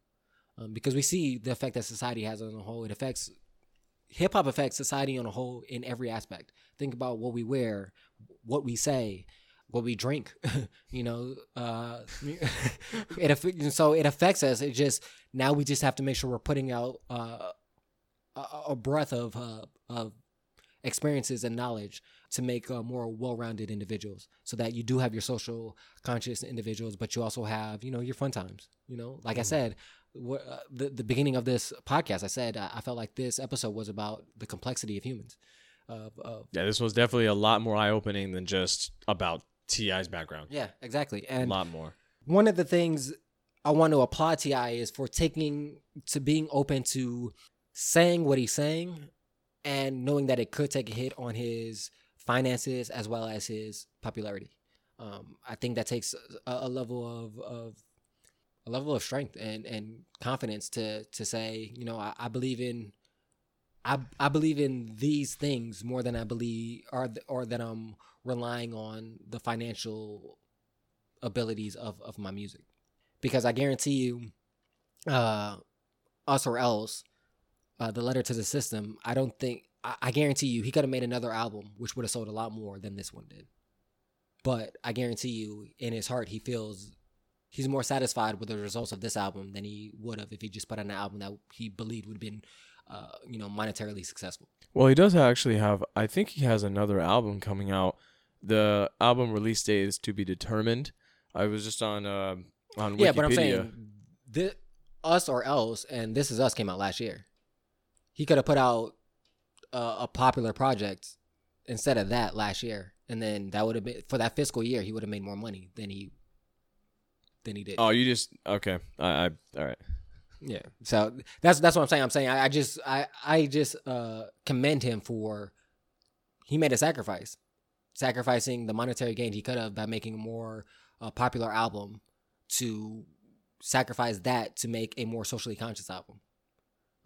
um, because we see the effect that society has on the whole. It affects hip hop affects society on a whole in every aspect. Think about what we wear, what we say, what we drink. you know, uh, it so it affects us. It just now we just have to make sure we're putting out uh, a, a breath of uh, of experiences and knowledge to make uh, more well-rounded individuals so that you do have your social conscious individuals but you also have you know your fun times you know like i said wh- uh, the, the beginning of this podcast i said I, I felt like this episode was about the complexity of humans of Yeah, this was definitely a lot more eye opening than just about T.I.'s background. yeah exactly and A lot more. one of the things I want to applaud T.I. is for taking to being open to saying what he's saying and knowing that it could take a hit on his finances as well as his popularity. Um, I think that takes a, a level of, of a level of strength and, and confidence to to say, you know, I, I believe in I I believe in these things more than I believe or or that I'm relying on the financial abilities of of my music because I guarantee you, uh, us or else, uh, the letter to the system. I don't think I, I guarantee you he could have made another album which would have sold a lot more than this one did. But I guarantee you, in his heart, he feels he's more satisfied with the results of this album than he would have if he just put out an album that he believed would have been, uh, you know, monetarily successful. Well, he does actually have. I think he has another album coming out. The album release date is to be determined. I was just on uh, on Wikipedia. Yeah, but I'm saying this, us or else, and this is us came out last year. He could have put out a, a popular project instead of that last year, and then that would have been for that fiscal year. He would have made more money than he than he did. Oh, you just okay. I, I all right. Yeah. So that's that's what I'm saying. I'm saying I, I just I I just uh commend him for he made a sacrifice, sacrificing the monetary gain he could have by making a more uh, popular album to sacrifice that to make a more socially conscious album.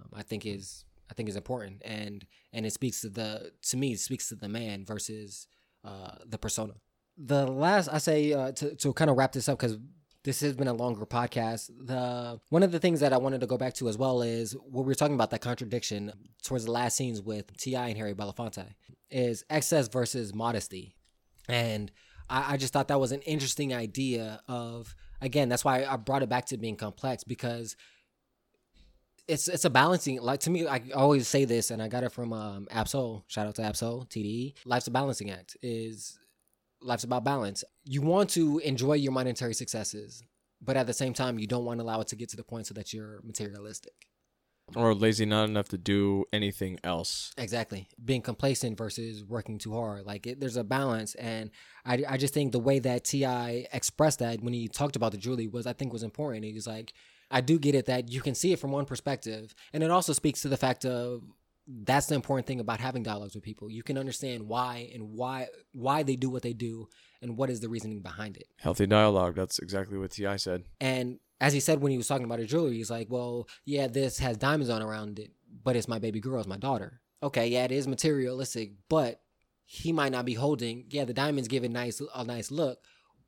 Um, I think is I think is important and and it speaks to the to me it speaks to the man versus uh the persona. The last I say uh, to to kind of wrap this up because this has been a longer podcast. The one of the things that I wanted to go back to as well is what we were talking about that contradiction towards the last scenes with T.I. and Harry Belafonte is excess versus modesty, and I, I just thought that was an interesting idea. Of again, that's why I brought it back to being complex because it's it's a balancing like to me I always say this and I got it from um Ab-Soul shout out to Ab-Soul TDE life's a balancing act is life's about balance you want to enjoy your monetary successes but at the same time you don't want to allow it to get to the point so that you're materialistic Or lazy not enough to do anything else. Exactly. Being complacent versus working too hard. Like it, there's a balance. And I, I just think the way that T.I. expressed that when he talked about the jewelry was, I think was important. He was like, I do get it that you can see it from one perspective. And it also speaks to the fact of that's the important thing about having dialogues with people. You can understand why and why, why they do what they do and what is the reasoning behind it. Healthy dialogue. That's exactly what T.I. said. And as he said when he was talking about his jewelry, he's like, "Well, yeah, this has diamonds on around it, but it's my baby girl, it's my daughter." okay, yeah, it is materialistic, but he might not be holding. Yeah, the diamonds give it nice a nice look,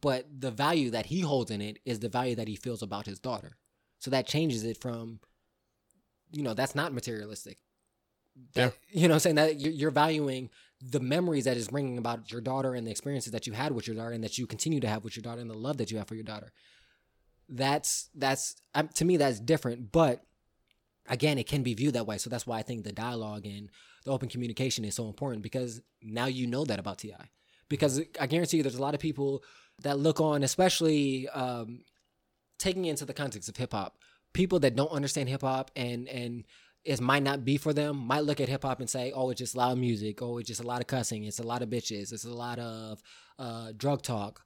but the value that he holds in it is the value that he feels about his daughter. So that changes it from, you know, that's not materialistic. That, You know, I'm saying that you're, you're valuing the memories that is bringing about your daughter and the experiences that you had with your daughter and that you continue to have with your daughter and the love that you have for your daughter. That's that's um, to me that's different, but again, it can be viewed that way. So that's why I think the dialogue and the open communication is so important because now you know that about Ti. Because I guarantee you, there's a lot of people that look on, especially um, taking into the context of hip hop, people that don't understand hip hop and and it might not be for them might look at hip hop and say, "Oh, it's just loud music. Oh, it's just a lot of cussing. It's a lot of bitches. It's a lot of uh, drug talk."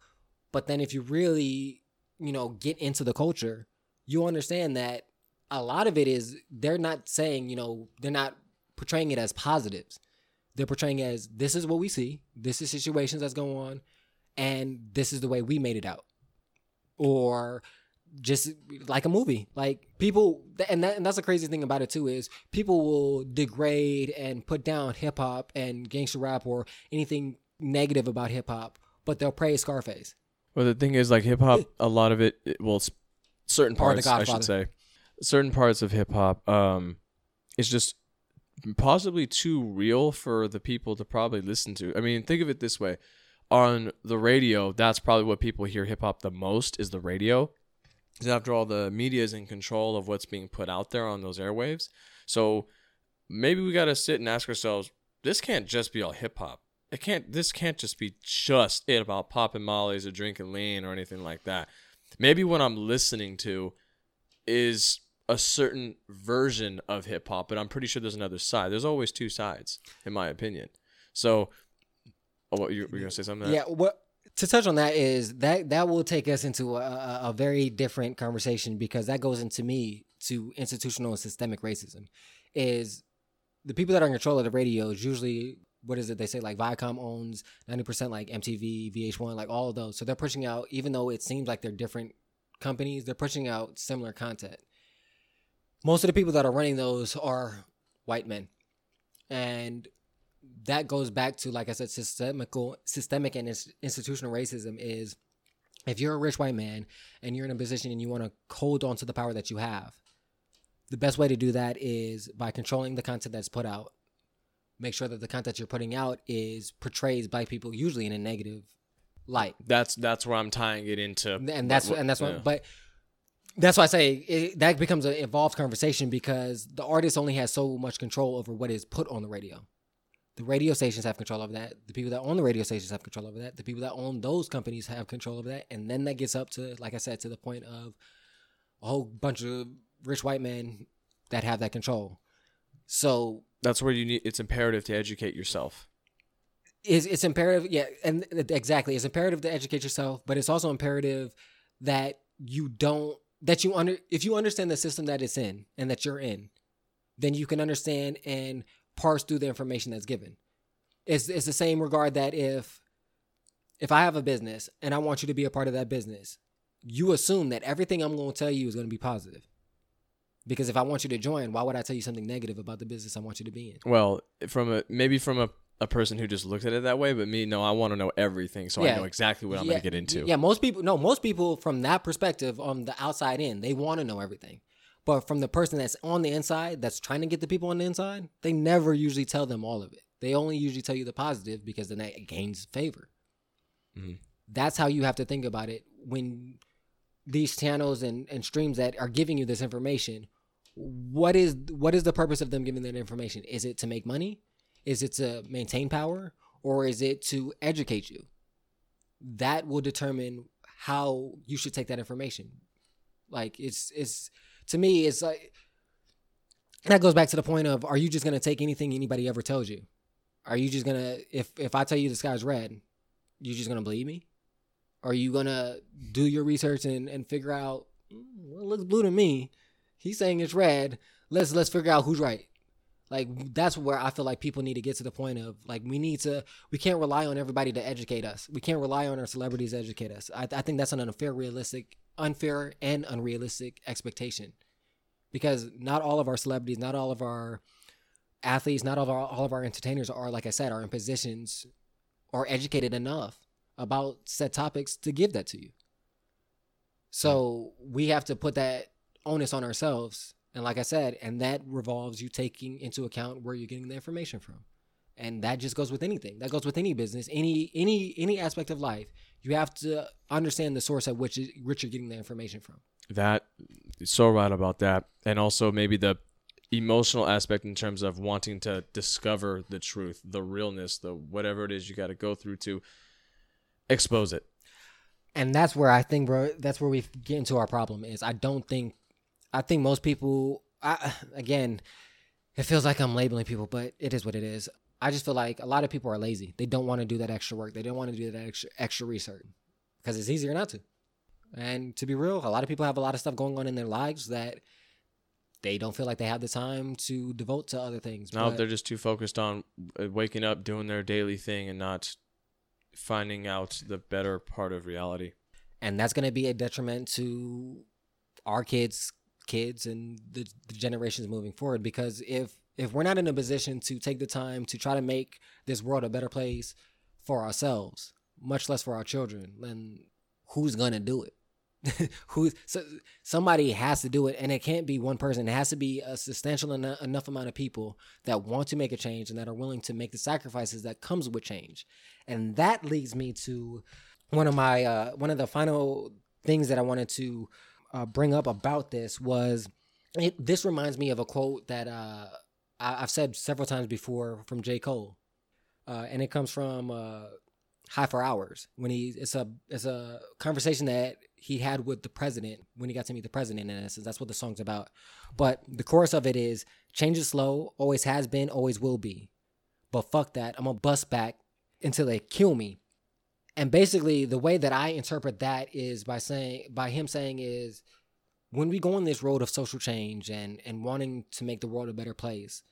But then, if you really, you know, get into the culture, you understand that a lot of it is they're not saying, you know, they're not portraying it as positives. They're portraying it as this is what we see. This is situations that's going on, and this is the way we made it out. Or just like a movie. Like people, and that, and that's the crazy thing about it too is people will degrade and put down hip hop and gangster rap or anything negative about hip hop, but they'll praise Scarface. Well, the thing is, like hip hop, a lot of it, it well, certain parts, I should say, certain parts of hip hop, um, it's just possibly too real for the people to probably listen to. I mean, think of it this way: on the radio, that's probably what people hear hip hop the most is the radio. Because after all, the media is in control of what's being put out there on those airwaves. So maybe we got to sit and ask ourselves: this can't just be all hip hop. It can't. This can't just be just it about popping mollies or drinking lean or anything like that. Maybe what I'm listening to is a certain version of hip hop, but I'm pretty sure there's another side. There's always two sides, in my opinion. So, oh, what you were gonna say something? Yeah, what to touch on that is that that will take us into a, a, very different conversation because that goes into me to institutional and systemic racism. Is the people that are in control of the radio is usually what is it they say like Viacom owns ninety percent like MTV, VH1, like all of those. So they're pushing out even though it seems like they're different companies, they're pushing out similar content. Most of the people that are running those are white men, and that goes back to like I said, systemical, systemic and institutional racism is if you're a rich white man and you're in a position and you want to hold on to the power that you have, the best way to do that is by controlling the content that's put out. Make sure that the content you're putting out is portrays black people usually in a negative light that's that's where I'm tying it into, and that's what- and that's what yeah. but that's why I say it, that becomes an evolved conversation because the artist only has so much control over what is put on the radio. The radio stations have control over that. The people that own the radio stations have control over that. The people that own those companies have control over that. And then that gets up to, like I said, to the point of a whole bunch of rich white men that have that control. So that's where you need. It's imperative to educate yourself. is it's imperative yeah and exactly it's imperative to educate yourself but it's also imperative that you don't that you under if you understand the system that it's in and that you're in then you can understand and parse through the information that's given. It's it's the same regard that if if i have a business and i want you to be a part of that business you assume that everything i'm going to tell you is going to be positive. Because if i want you to join why would i tell you something negative about the business i want you to be in? Well, from a maybe from a, a person who just looked at it that way, but me, no, I want to know everything, so I know exactly what I'm yeah, gonna get into. Yeah, most people no, most people from that perspective on the outside in, they want to know everything. But from the person that's on the inside, that's trying to get the people on the inside, they never usually tell them all of it. They only usually tell you the positive because then that gains favor. Mhm. That's how you have to think about it when these channels and, and streams that are giving you this information. What is what is the purpose of them giving that information? Is it to make money? Is it to maintain power? Or is it to educate you? that will determine how you should take that information. Like it's it's to me it's like that goes back to the point of are you just gonna take anything anybody ever tells you? Are you just gonna if if I tell you the sky's red, you just gonna believe me? Are you gonna do your research and, and figure out "Mm, well, it looks blue to me. He's saying it's red. Let's let's figure out who's right. Like that's where I feel like people need to get to the point of like we need to we can't rely on everybody to educate us. We can't rely on our celebrities to educate us. I, I think that's an unfair, realistic, unfair and unrealistic expectation, because not all of our celebrities, not all of our athletes, not all of our, all of our entertainers are, like I said, are in positions or educated enough about set topics to give that to you. So we have to put that onus on ourselves. And like I said, and that revolves you taking into account where you're getting the information from. And that just goes with anything. That goes with any business, any any any aspect of life. You have to understand the source at which which you're getting the information from. That so right about that, and also maybe the emotional aspect in terms of wanting to discover the truth, the realness, the whatever it is you got to go through to expose it. and that's where I think, bro, that's where we get into our problem. Is I don't think, I think most people, I again, it feels like I'm labeling people, but it is what it is. I just feel like a lot of people are lazy. They don't want to do that extra work. They don't want to do that extra extra research because it's easier not to. And to be real, a lot of people have a lot of stuff going on in their lives that they don't feel like they have the time to devote to other things. Now But- they're just too focused on uh, waking up, doing their daily thing, and not finding out the better part of reality. and that's going to be a detriment to our kids kids and the, the generations moving forward because if if we're not in a position to take the time to try to make this world a better place for ourselves much less for our children then who's to do it? Who's so somebody has to do it and it can't be one person. It has to be a substantial eno- enough amount of people that want to make a change and that are willing to make the sacrifices that comes with change. And that leads me to one of my uh, one of the final things that I wanted to uh, bring up about this was it, this reminds me of a quote that uh, I, I've said several times before from J. Cole, uh, and it comes from uh, High for Hours when he it's a it's a conversation that he had with the president when he got to meet the president in essence. That's what the song's about. But the chorus of it is change is slow always has been always will be. But fuck that i'm gonna bust back until they kill me and basically the way that i interpret that is by saying by him saying is when we go on this road of social change and and wanting to make the world a better place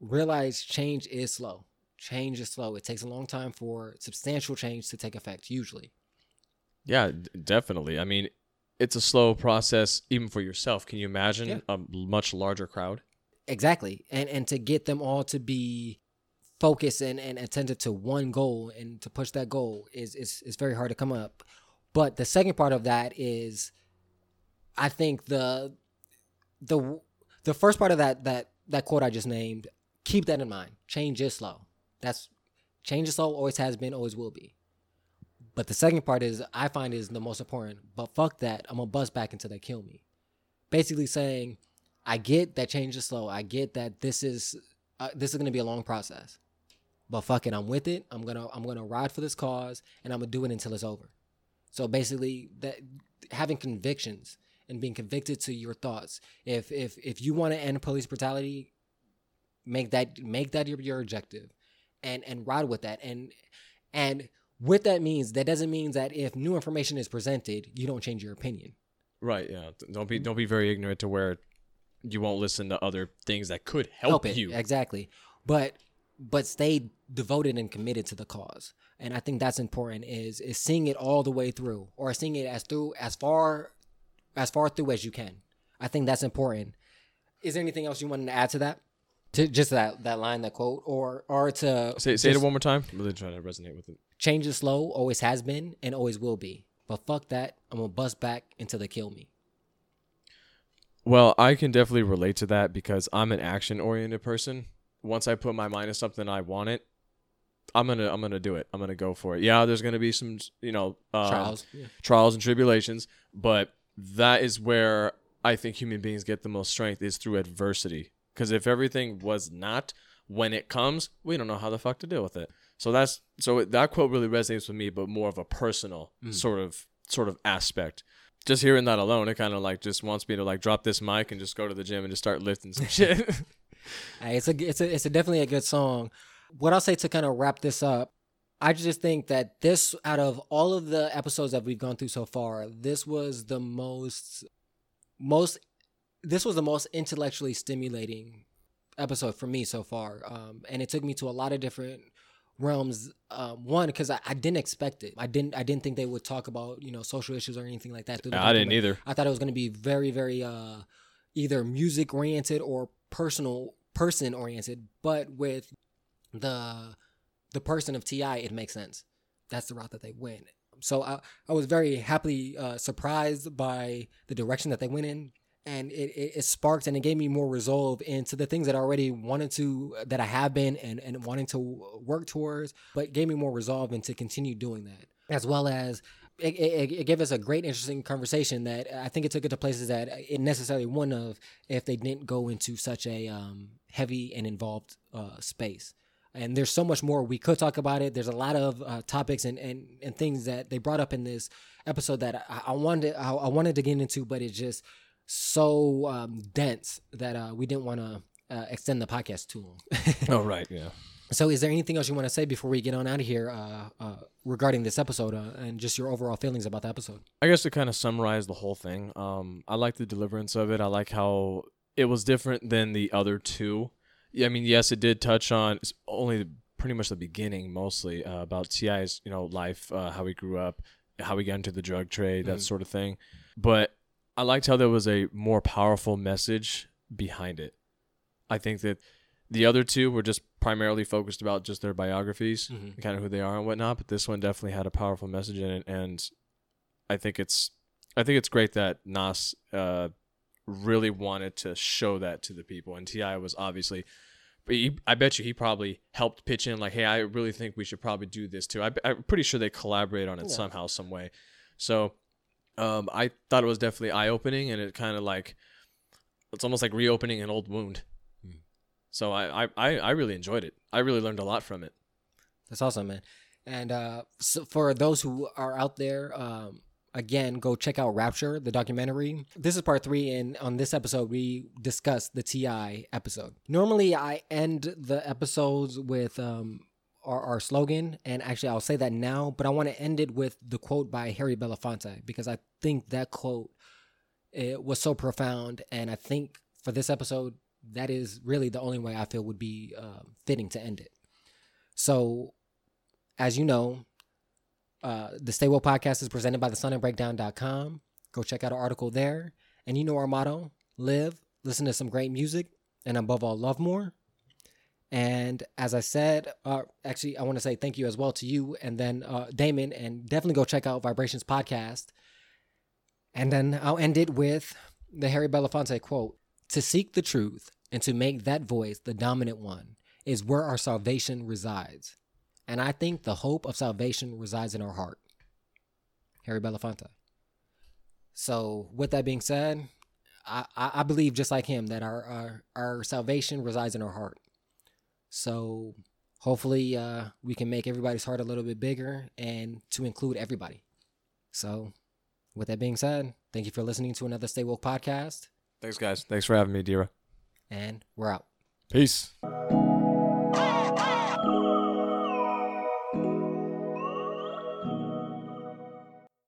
realize change is slow change is slow it takes a long time for substantial change to take effect usually Yeah, definitely. I mean, it's a slow process even for yourself. Can you imagine Yeah. a much larger crowd? Exactly. And and to get them all to be focused and, and attentive to one goal and to push that goal is, is is very hard to come up. But the second part of that is I think the the the first part of that that that quote I just named, keep that in mind. Change is slow. That's change is slow, always has been, always will be. But the second part is I find is the most important. But fuck that. I'm gonna bust back until they kill me. Basically saying I get that change is slow. I get that this is uh, this is to be a long process. But fuck it, I'm with it. I'm to I'm to ride for this cause and I'm to do it until it's over. So basically that having convictions and being convicted to your thoughts. If if if you want to end police brutality, make that make that your, your objective and and ride with that and and what that means that doesn't mean that if new information is presented, you don't change your opinion. Right. Yeah. Don't be don't be very ignorant to where you won't listen to other things that could help, it you. exactly but but stay devoted and committed to the cause and i think that's important is is seeing it all the way through or seeing it as through as far as far through as you can i think that's important is there anything else you wanted to add to that to just that that line that quote or or to Say say it one more time. I'm really trying to resonate with it. change is slow always has been and always will be but fuck that i'm gonna bust back until they kill me Well, I can definitely relate to that because I'm an action oriented person. Once I put my mind to something I want it, I'm gonna I'm gonna do it. I'm gonna go for it. Yeah, there's gonna be some you know um, trials yeah. trials and tribulations, but that is where I think human beings get the most strength is through adversity. Because if everything was not, when it comes, we don't know how the fuck to deal with it. So that's so that quote really resonates with me, but more of a personal sort of sort of aspect. Just hearing that alone, it kind of like just wants me to like drop this mic and just go to the gym and just start lifting some shit. It's a it's a it's a definitely a good song. What I'll say to kind of wrap this up, I just think that this out of all of the episodes that we've gone through so far, this was the most most this was the most intellectually stimulating episode for me so far. Um, and it took me to a lot of different realms. Um, one because I, I didn't expect it. I didn't I didn't think they would talk about you know social issues or anything like that. I didn't either. I thought it was going to be very, very uh, either music oriented or personal, person oriented, but with the the person of T.I., it makes sense. That's the route that they went. So I, I was very happily uh, surprised by the direction that they went in, and it, it, it sparked and it gave me more resolve into the things that I already wanted to that I have been and and wanting to work towards, but gave me more resolve and to continue doing that, as well as it, it, it gave us a great, interesting conversation that I think it took it to places that it necessarily wouldn't have if they didn't go into such a um, heavy and involved uh, space. And there's so much more we could talk about it. There's a lot of uh, topics and, and, and things that they brought up in this episode that I, I wanted I, I wanted to get into, but it's just so um, dense that uh, we didn't want to uh, extend the podcast too long. Oh right, yeah. So, is there anything else you want to say before we get on out of here uh, uh, regarding this episode uh, and just your overall feelings about the episode? I guess to kind of summarize the whole thing, um, I like the deliverance of it. I like how it was different than the other two. Yeah, I mean, yes, it did touch on it's only pretty much the beginning, mostly uh, about T.I's, you know, life, uh, how he grew up, how he got into the drug trade, that sort of thing. But I liked how there was a more powerful message behind it. I think that the other two were just primarily focused about just their biographies, Mhm. kind of who they are and whatnot. But this one definitely had a powerful message in it, and I think it's I think it's great that Nas uh, really wanted to show that to the people, and T.I was obviously. But he, I bet you he probably helped pitch in like, "Hey, I really think we should probably do this too." I, I'm pretty sure they collaborate on it Yeah. somehow, some way. So, um, I thought it was definitely eye opening, and it kind of like it's almost like reopening an old wound. Hmm. So I, I, I I really enjoyed it. I really learned a lot from it. That's awesome, man. And uh, so for those who are out there, um, again, go check out Rapture, the documentary. This is part three, and on this episode, we discuss the T.I episode. Normally, I end the episodes with um, our, our slogan, and actually, I'll say that now, but I want to end it with the quote by Harry Belafonte because I think that quote it was so profound, and I think for this episode, that is really the only way I feel would be uh, fitting to end it. So, as you know, uh, the Stay Well podcast is presented by the sunandbreakdown.com. Go check out our article there. And you know our motto live, listen to some great music, and above all, love more. And as I said, uh, actually, I want to say thank you as well to you and then uh, Damon, and definitely go check out Vibrations Podcast. And then I'll end it with the Harry Belafonte quote To seek the truth and to make that voice the dominant one is where our salvation resides. And I think the hope of salvation resides in our heart. Harry Belafonte. So, with that being said, I, I, believe just like him that our, our our salvation resides in our heart. So, hopefully, uh, we can make everybody's heart a little bit bigger and to include everybody. So, with that being said, thank you for listening to another Stay Woke podcast, Thanks, guys. Thanks for having me, Dira. and we're out. Peace.